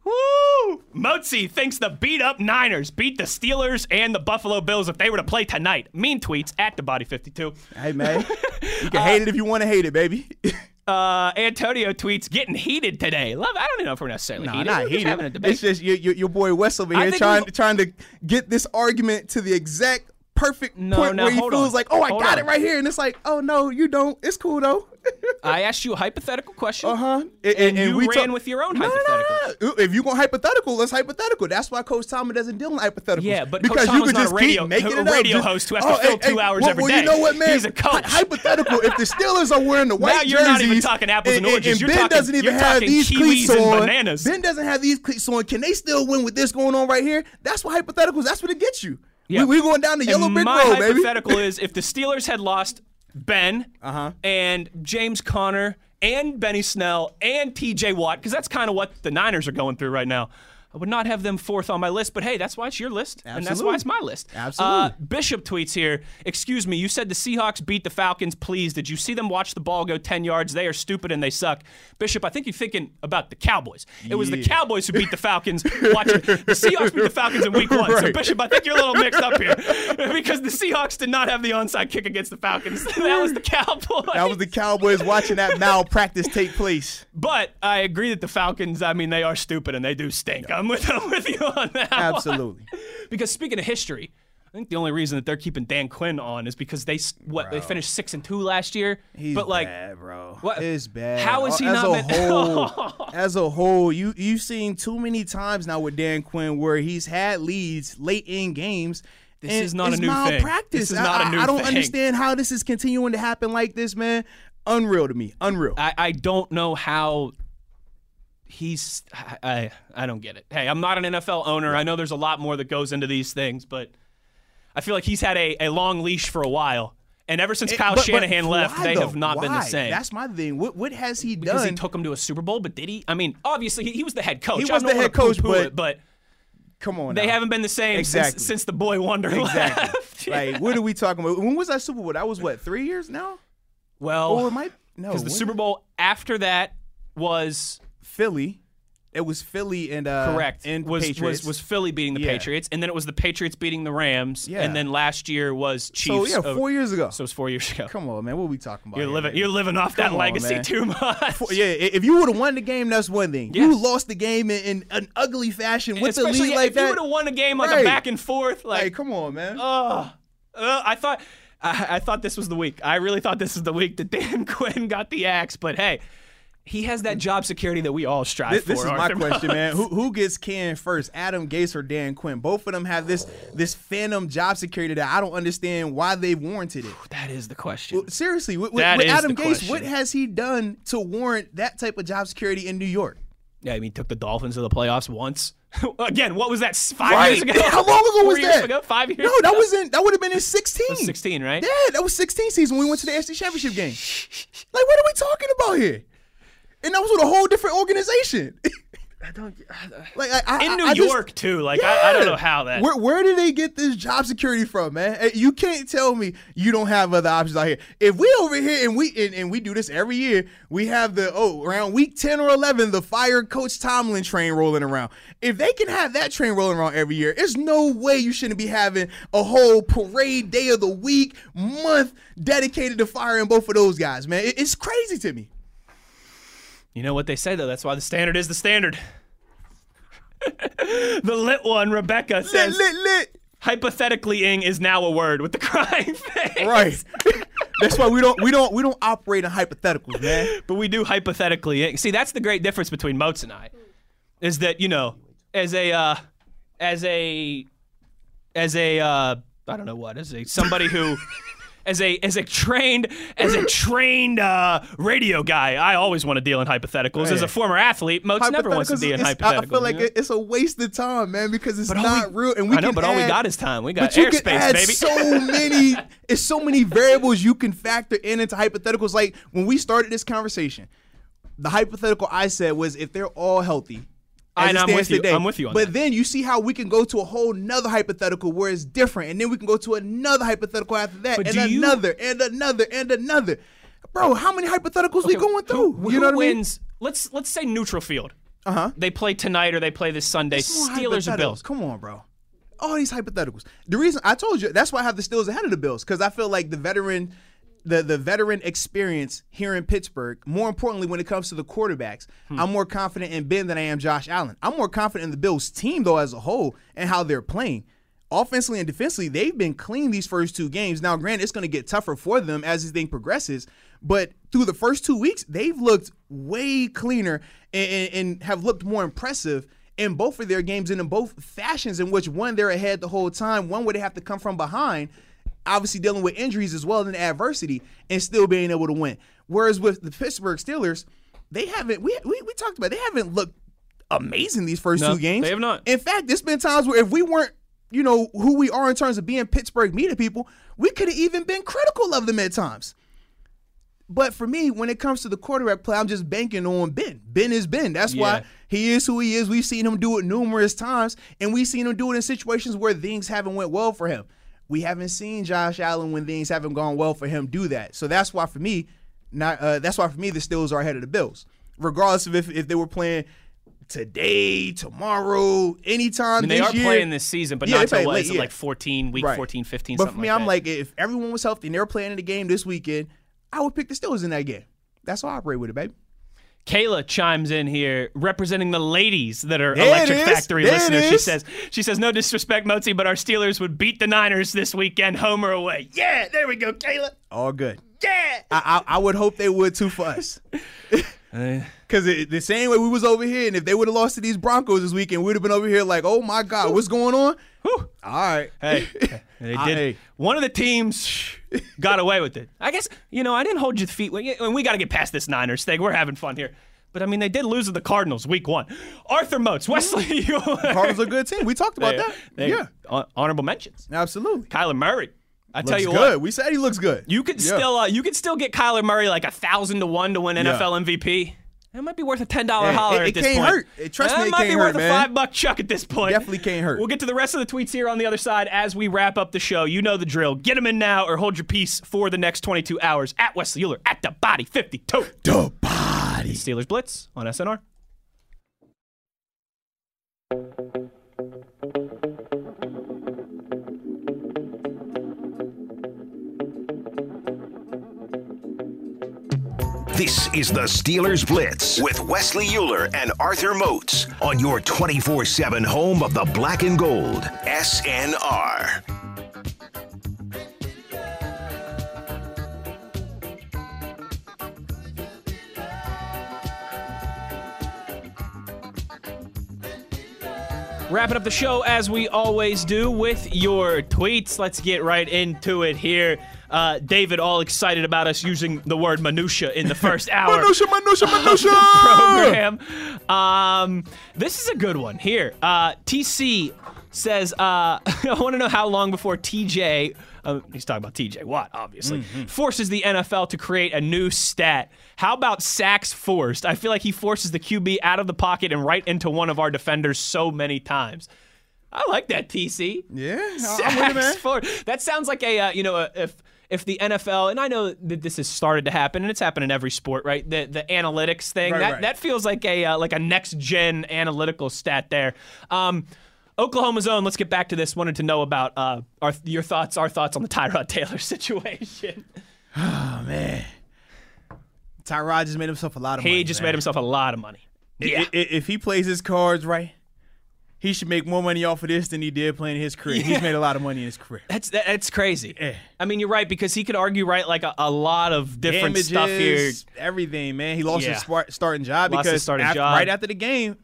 Woo! Motzi thinks the beat up Niners beat the Steelers and the Buffalo Bills if they were to play tonight. Mean tweets at the body 52. Hey man, you can hate it if you want to hate it, baby. Uh, Antonio tweets getting heated today. Love. I don't even know if we're necessarily heated. not We're just heated. having a debate. It's just your, your, your boy Wes over here trying we- trying to get this argument to the exact perfect No, point where feels on. like, oh, I Hold got on. it right here, and it's like, oh no, you don't. It's cool though. I asked you a hypothetical question. Uh huh. And, you we ran talk- with your own No, hypothetical. no, no. If you going hypothetical, let's hypothetical. That's why Coach Thomas doesn't deal in hypotheticals. Yeah, but Coach because Thomas you can not just a radio- keep making a it up. radio Just- host who has to oh, fill hey, two hey, hours well, every well, day. you know what, man? He's a coach. Hypothetical. if the Steelers are wearing the white Now jerseys, you're not even talking apples and oranges. and You're Ben talking- doesn't even have talking these cleats and on. bananas. Ben doesn't have these cleats on. Can they still win with this going on right here? That's what hypotheticals. That's what it gets you. Yeah. We, we going down the yellow brick my road, baby. hypothetical is if the Steelers had lost Ben Uh-huh. and James Conner and Benny Snell and TJ Watt, because that's kind of what the Niners are going through right now. I would not have them fourth on my list, but hey, that's why it's your list, and that's why it's my list. Absolutely. Uh, Bishop tweets here. Excuse me, you said the Seahawks beat the Falcons. Please, did you see them watch the ball go ten yards? They are stupid and they suck. Bishop, I think you're thinking about the Cowboys. It was the Cowboys who beat the Falcons. Watching the Seahawks beat the Falcons in Week One. So Bishop, I think you're a little mixed up here because the Seahawks did not have the onside kick against the Falcons. that was the Cowboys. That was the Cowboys watching that malpractice take place. But I agree that the Falcons, I mean, they are stupid and they do stink. I'm with, I'm with you on that. one. Absolutely. because speaking of history, I think the only reason that they're keeping Dan Quinn on is because they what they finished six and two last year. He's but like, bad, bro. what- It's bad. How is he as not a meant- whole? as a whole, you you've seen too many times now with Dan Quinn where he's had leads late in games. This is not a new thing. malpractice. This is I- not a I- new I don't thing. understand how this is continuing to happen like this, man. Unreal to me. Unreal. I, I don't know how he's I, I don't get it. Hey, I'm not an NFL owner. I know there's a lot more that goes into these things, but I feel like he's had a, a long leash for a while. And ever since Eh, Kyle but- but Shanahan left, why, they though? have not been the same. That's my thing. What what has he because done? Because he took him to a Super Bowl, but did he? I mean, obviously he, he was the head coach. He was the head coach, but- it, but Come on, they now. haven't been the same Exactly. since, since the boy wonder Exactly. left. like, what are we talking about? When was that Super Bowl? That was what three years now. well, Or it might no because the Super Bowl after that was Philly. It was Philly and uh, Correct. And was, Patriots. was was Philly beating the Yeah. Patriots, and then it was the Patriots beating the Rams, Yeah. and then last year was Chiefs. So yeah, of- four years ago. So it was four years ago. Come on, man. What are we talking about? You're here, living man? you're living off that Come on, legacy man. too much. Yeah, i- if you would have won the game, that's one thing. You Yes. lost the game in, in an ugly fashion with the lead like if that. you would have won a game like a Right. back and forth, like Hey, come on, man. uh, uh, I thought I, I thought this was the week. I really thought this was the week that Dan Quinn got the axe, but hey. He has that job security that we all strive This, for. this is my question, man. Who who gets canned first, Adam Gase or Dan Quinn? Both of them have this this phantom job security that I don't understand why they warranted it. That is the question. seriously, with, That with Adam the Gase, what has he done to warrant that type of job security in New York? Yeah, I mean, he took the Dolphins to the playoffs once. Again, what was that? Five Right. years ago? How long ago Four was years that? Ago? Five years? No, that was in that would have been in 16. Was 16, right? Yeah, that was 16 season when we went to the AFC Championship game. Like, what are we talking about here? And that was with a whole different organization. I don't. like I, I, In New I just- York too. Like I, I don't know how that. Where, where did they get this job security from, man? You can't tell me you don't have other options out here. If we over here and we and, and we do this every year, we have the oh around week ten or eleven, the fire Coach Tomlin train rolling around. If they can have that train rolling around every year, there's no way you shouldn't be having a whole parade day of the week, month dedicated to firing both of those guys, man. It- it's crazy to me. You know what they say though. That's why the standard is the standard. the lit one, Rebecca says. lit, lit. Hypothetically, ing is now a word with the crying face. Right. That's why we don't we don't we don't operate in hypotheticals, man. But we do hypothetically. ing. See, that's the great difference between Moats and I, is that you know, as a uh, as a as a uh, I don't know what as a somebody who. As a as a trained as a trained uh, radio guy, I always want to deal in hypotheticals. As a former athlete, Moats never wants to deal in hypotheticals. I feel like it- it's a waste of time, man, because it's But not we- real. And we I know, but all we got is time. We got but you can airspace, add baby. So many, it's so many variables you can factor in into hypotheticals. Like when we started this conversation, the hypothetical I said was if they're all healthy. I as it I'm stands with you. today. I'm with you on but then you see how we can go to a whole nother hypothetical where it's different, and then we can go to another hypothetical after that, But and do you- another, and another, and another. Bro, how many hypotheticals we going through? Who, you know who what I mean? wins? Let's let's say neutral field. Uh huh. They play tonight or they play this Sunday. Steelers or. Bills. Come on, bro. All these hypotheticals. The reason I told you that's why I have the Steelers ahead of the Bills because I feel like the veteran, the the veteran experience here in Pittsburgh. More importantly, when it comes to the quarterbacks, Hmm. I'm more confident in Ben than I am Josh Allen. I'm more confident in the Bills team though as a whole and how they're playing. Offensively and defensively, they've been clean these first two games. Now, granted, it's going to get tougher for them as this thing progresses, but through the first two weeks, they've looked way cleaner and, and, and have looked more impressive in both of their games and in both fashions in which one they're ahead the whole time, one where they have to come from behind, obviously dealing with injuries as well and adversity, and still being able to win. Whereas with the Pittsburgh Steelers, they haven't we we, we talked about they haven't looked amazing these first No, two games. they have not. In fact, there's been times where if we weren't, you know, who we are in terms of being Pittsburgh media people, we could have even been critical of them at times. But for me, when it comes to the quarterback play, I'm just banking on Ben. Ben is Ben. That's Yeah. why he is who he is. We've seen him do it numerous times, and we've seen him do it in situations where things haven't went well for him. We haven't seen Josh Allen when things haven't gone well for him do that. So that's why for me, not uh, that's why for me the Steelers are ahead of the Bills, regardless of if, if they were playing today, tomorrow, anytime. I mean, they are year. playing this season, but Yeah, not till late, is it yeah. like 14, week Right. 14, 15, But for me, like I'm like, if everyone was healthy and they were playing in the game this weekend, I would pick the Steelers in that game. That's how I operate with it, baby. Kayla chimes in here representing the ladies that are There Electric. Factory There listeners. She says, she says, no disrespect, Mozi, but our Steelers would beat the Niners this weekend, home or away. Yeah, there we go, Kayla. All good. Yeah. I, I, I would hope they would too for us. Uh, because the same way we was over here, and if they would have lost to these Broncos this weekend, we'd have been over here like, oh my God, what's going on? All right. Hey, they did. hey. One of the teams got away with it. I guess you know I didn't hold your feet. We, we got to get past this Niners thing. We're having fun here. But I mean, they did lose to the Cardinals week one. Arthur Moats, Wesley, you Cardinals are a good team. We talked about They- that. they- yeah. hon- honorable mentions. Absolutely. Kyler Murray. I tell you good. what, We said he looks good. you could Yeah. still uh, you could still get Kyler Murray like a thousand to one to win Yeah. NFL MVP. It might be worth a ten dollar Hey, holler it- at it this can't point. hurt. It- trust me, it might be hurt, worth man. a five buck chuck at this point. Definitely can't hurt. We'll get to the rest of the tweets here on the other side as we wrap up the show. You know the drill. Get them in now or hold your peace for the next 22 hours at Wesley Euler at the body 52. The body. Steelers Blitz on SNR. This is the Steelers Blitz with Wesley Euler and Arthur Moats on your 24 7 home of the black and gold, SNR. Wrapping up the show as we always do with your tweets. Let's get right into it here. Uh, David, all excited about us using the word minutia in the first hour. Minutia, minutia, minutia. program. Um, this is a good one here. Uh, TC says, uh, I want to know how long before TJ, uh, he's talking about TJ Watt, obviously, forces the NFL to create a new stat. How about sacks forced? I feel like he forces the QB out of the pocket and right into one of our defenders so many times. I like that, TC. Yeah, I'm with Sacks man. forward. That sounds like a uh, you know a, if if the NFL and I know that this has started to happen and it's happened in every sport, right? The the analytics thing Right, that right. that feels like a uh, like a next gen analytical stat there. Um, Oklahoma's own. Let's get back to this. Wanted to know about uh, our your thoughts, our thoughts on the Tyrod Taylor situation. Oh man, Tyrod just made himself a lot of money. He just man. made himself a lot of money. Yeah. i- If he plays his cards right, he should make more money off of this than he did playing his career. Yeah. He's made a lot of money in his career. That's that, that's crazy. I mean, you're right because he could argue right like a, a lot of different stuff here. Damages, everything, man. He lost Yeah. his starting job Lost because starting after- job. right after the game,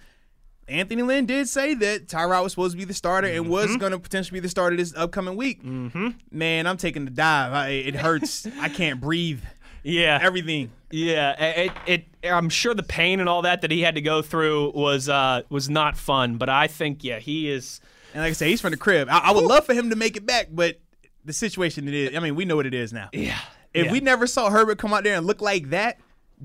Anthony Lynn did say that Tyrod was supposed to be the starter and was Mm-hmm. going to potentially be the starter this upcoming week. Mm-hmm. Man, I'm taking the dive. I, it hurts. I can't breathe. Yeah, everything. Yeah, it, it. I'm sure the pain and all that that he had to go through was uh was not fun. But I think yeah, he is. And like I say, he's from the crib. I, I would love for him to make it back, but the situation it is. I mean, we know what it is now. Yeah. If Yeah. we never saw Herbert come out there and look like that,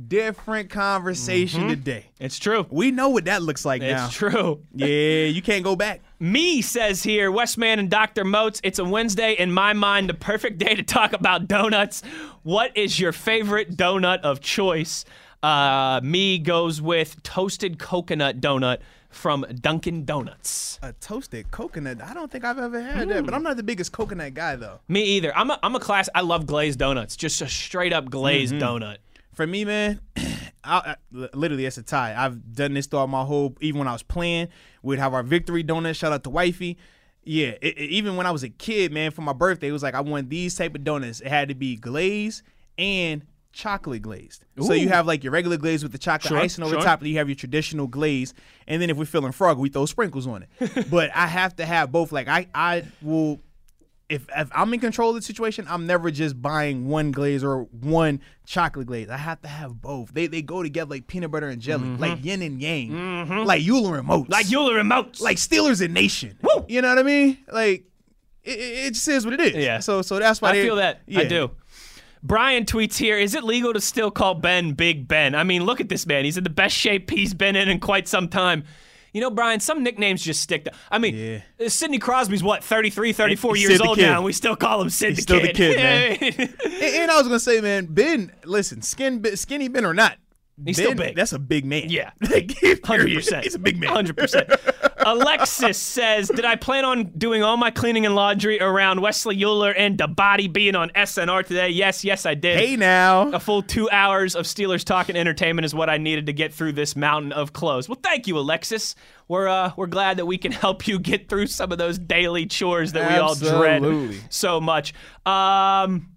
different conversation Mhm. today. It's true. We know what that looks like It's now. It's true. Yeah, you can't go back. Me says here, Westman and Dr. Moats, it's a Wednesday. In my mind, the perfect day to talk about donuts. What is your favorite donut of choice? Uh, me goes with toasted coconut donut from Dunkin' Donuts. A toasted coconut. I don't think I've ever had that, but I'm not the biggest coconut guy though. Me either. I'm a, I'm a class. I love glazed donuts. Just a straight up glazed Mhm. donut. For me, man, I, I, literally it's a tie. I've done this throughout my whole. Even when I was playing, we'd have our victory donut. Shout out to wifey. Yeah, it, it- even when I was a kid, man, for my birthday, it was like I wanted these type of donuts. It had to be glazed and chocolate glazed. So you have like your regular glaze with the chocolate Sure, icing over sure. top, and you have your traditional glaze. And then if we're feeling frog, we throw sprinkles on it. but I have to have both. Like I, I will if if I'm in control of the situation, I'm never just buying one glaze or one chocolate glaze. I have to have both. They they go together like peanut butter and jelly, mm-hmm. like yin and yang, mm-hmm. like Euler and Moats, Like Euler and Moats, like Steelers and Nation. You know what I mean? Like it, it just is what it is. Yeah. So so that's why I they- feel that. I do. Brian tweets here: Is it legal to still call Ben Big Ben? I mean, look at this man. He's in the best shape he's been in in quite some time. You know, Brian, some nicknames just stick to. I mean, uh, Sidney Crosby's what, 33, 34 He's years old Kid. now, and we still call him Sid He's the still Kid. the kid, man. And, and I was gonna say, man, Ben, listen, skin, skinny Ben or not, He's ben, still big. That's a big man. Yeah. Hundred percent. He's a big man. Hundred percent. Alexis says, "Did I plan on doing all my cleaning and laundry around Wesley Euler and the body being on SNR today? Yes, yes, I did. Hey now, a full two hours of Steelers talk and entertainment is what I needed to get through this mountain of clothes. Well, thank you, Alexis. We're uh, we're glad that we can help you get through some of those daily chores that we all dread so much. Um."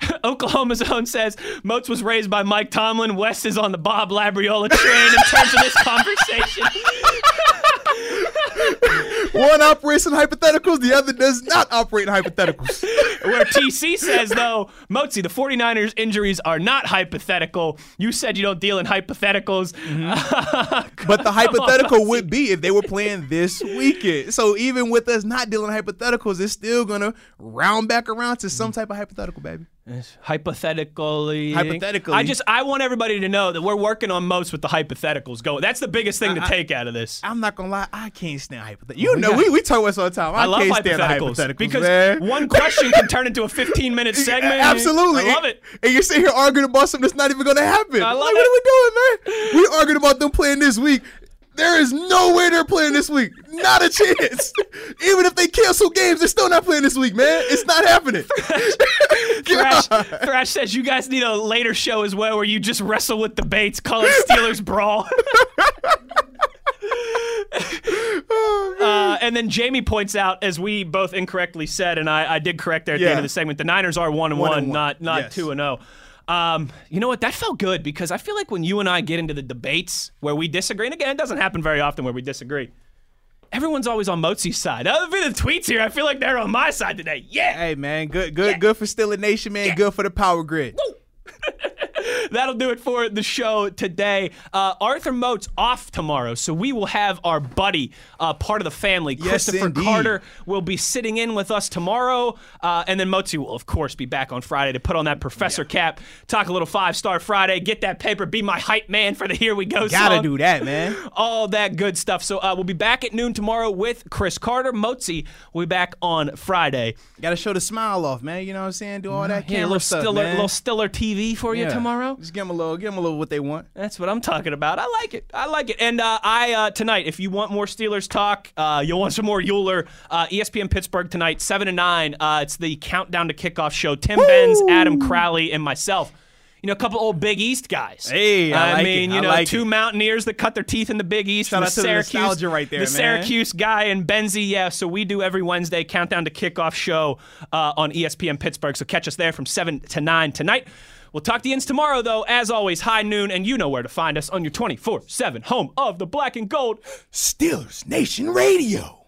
Oklahoma's own says Moats was raised by Mike Tomlin. West is on the Bob Labriola train in terms of this conversation. One operates in hypotheticals, the other does not operate in hypotheticals. Where TC says, though, Mozi, the 49ers injuries are not hypothetical. You said you don't deal in hypotheticals. Mm-hmm. But the hypothetical would be if they were playing this weekend. So even with us not dealing hypotheticals, it's still gonna round back around to some mm-hmm. type of hypothetical, baby. Hypothetically. Hypothetically. I just I want everybody to know that we're working on most with the hypotheticals going. That's the biggest thing to I- I- take out of this. I'm not gonna lie, I can't stand hypotheticals. Oh, you know, we, we talk about this all the time. I, I love can't stand the hypotheticals, hypotheticals because man. one question can turn into a 15 minute segment. Absolutely. I love it. And you're sitting here arguing about something that's not even gonna happen. I love like, what are we doing, man? We arguing about them playing this week. There is no way they're playing this week. Not a chance. Even if they cancel games, they're still not playing this week, man. It's not happening. Thrash, Thrash says you guys need a later show as well where you just wrestle with the debates, call it Steelers Brawl. Uh, and then Jamie points out, as we both incorrectly said, and I, I did correct there at the end of the segment, the Niners are one and One one, and one. not not Yes. two and zero. Um, you know what? That felt good because I feel like when you and I get into the debates where we disagree, and again, it doesn't happen very often where we disagree. Everyone's always on Motzi's side. Other than the tweets here, I feel like they're on my side today. Yeah. Hey man, good, good, good for Steeler Nation, man. Good for the power grid. That'll do it for the show today. Uh, Arthur Moat's off tomorrow, so we will have our buddy, uh, part of the family, Yes, Christopher indeed. Carter, will be sitting in with us tomorrow. Uh, and then Motzi will, of course, be back on Friday to put on that professor cap, talk a little five star Friday, get that paper, be my hype man for the Here We Go Gotta song. do that, man. All that good stuff. So uh, we'll be back at noon tomorrow with Chris Carter. Motzi will be back on Friday. Gotta show the smile off, man. You know what I'm saying? Do all that Yeah, a camera little stuff, Stiller, man. little Stiller TV for you Yeah. tomorrow. Just give them a little, give them a little what they want. That's what I'm talking about. I like it. I like it. And uh, I uh, tonight, if you want more Steelers talk, uh, you'll want some more Euler. Uh, ESPN Pittsburgh tonight, seven to nine. Uh, it's the countdown to kickoff show. Tim Benz, Adam Crowley, and myself. You know, a couple old Big East guys. Hey, I like it. mean, you know, like two it. Mountaineers that cut their teeth in the Big East. Shout from out to the Syracuse, nostalgia right there, The man. Syracuse guy and Benzie. Yeah, so we do every Wednesday countdown to kickoff show uh, on ESPN Pittsburgh. So catch us there from seven to nine tonight. We'll talk to you tomorrow, though. As always, high noon, and you know where to find us on your 24 7 home of the black and gold Steelers Nation Radio.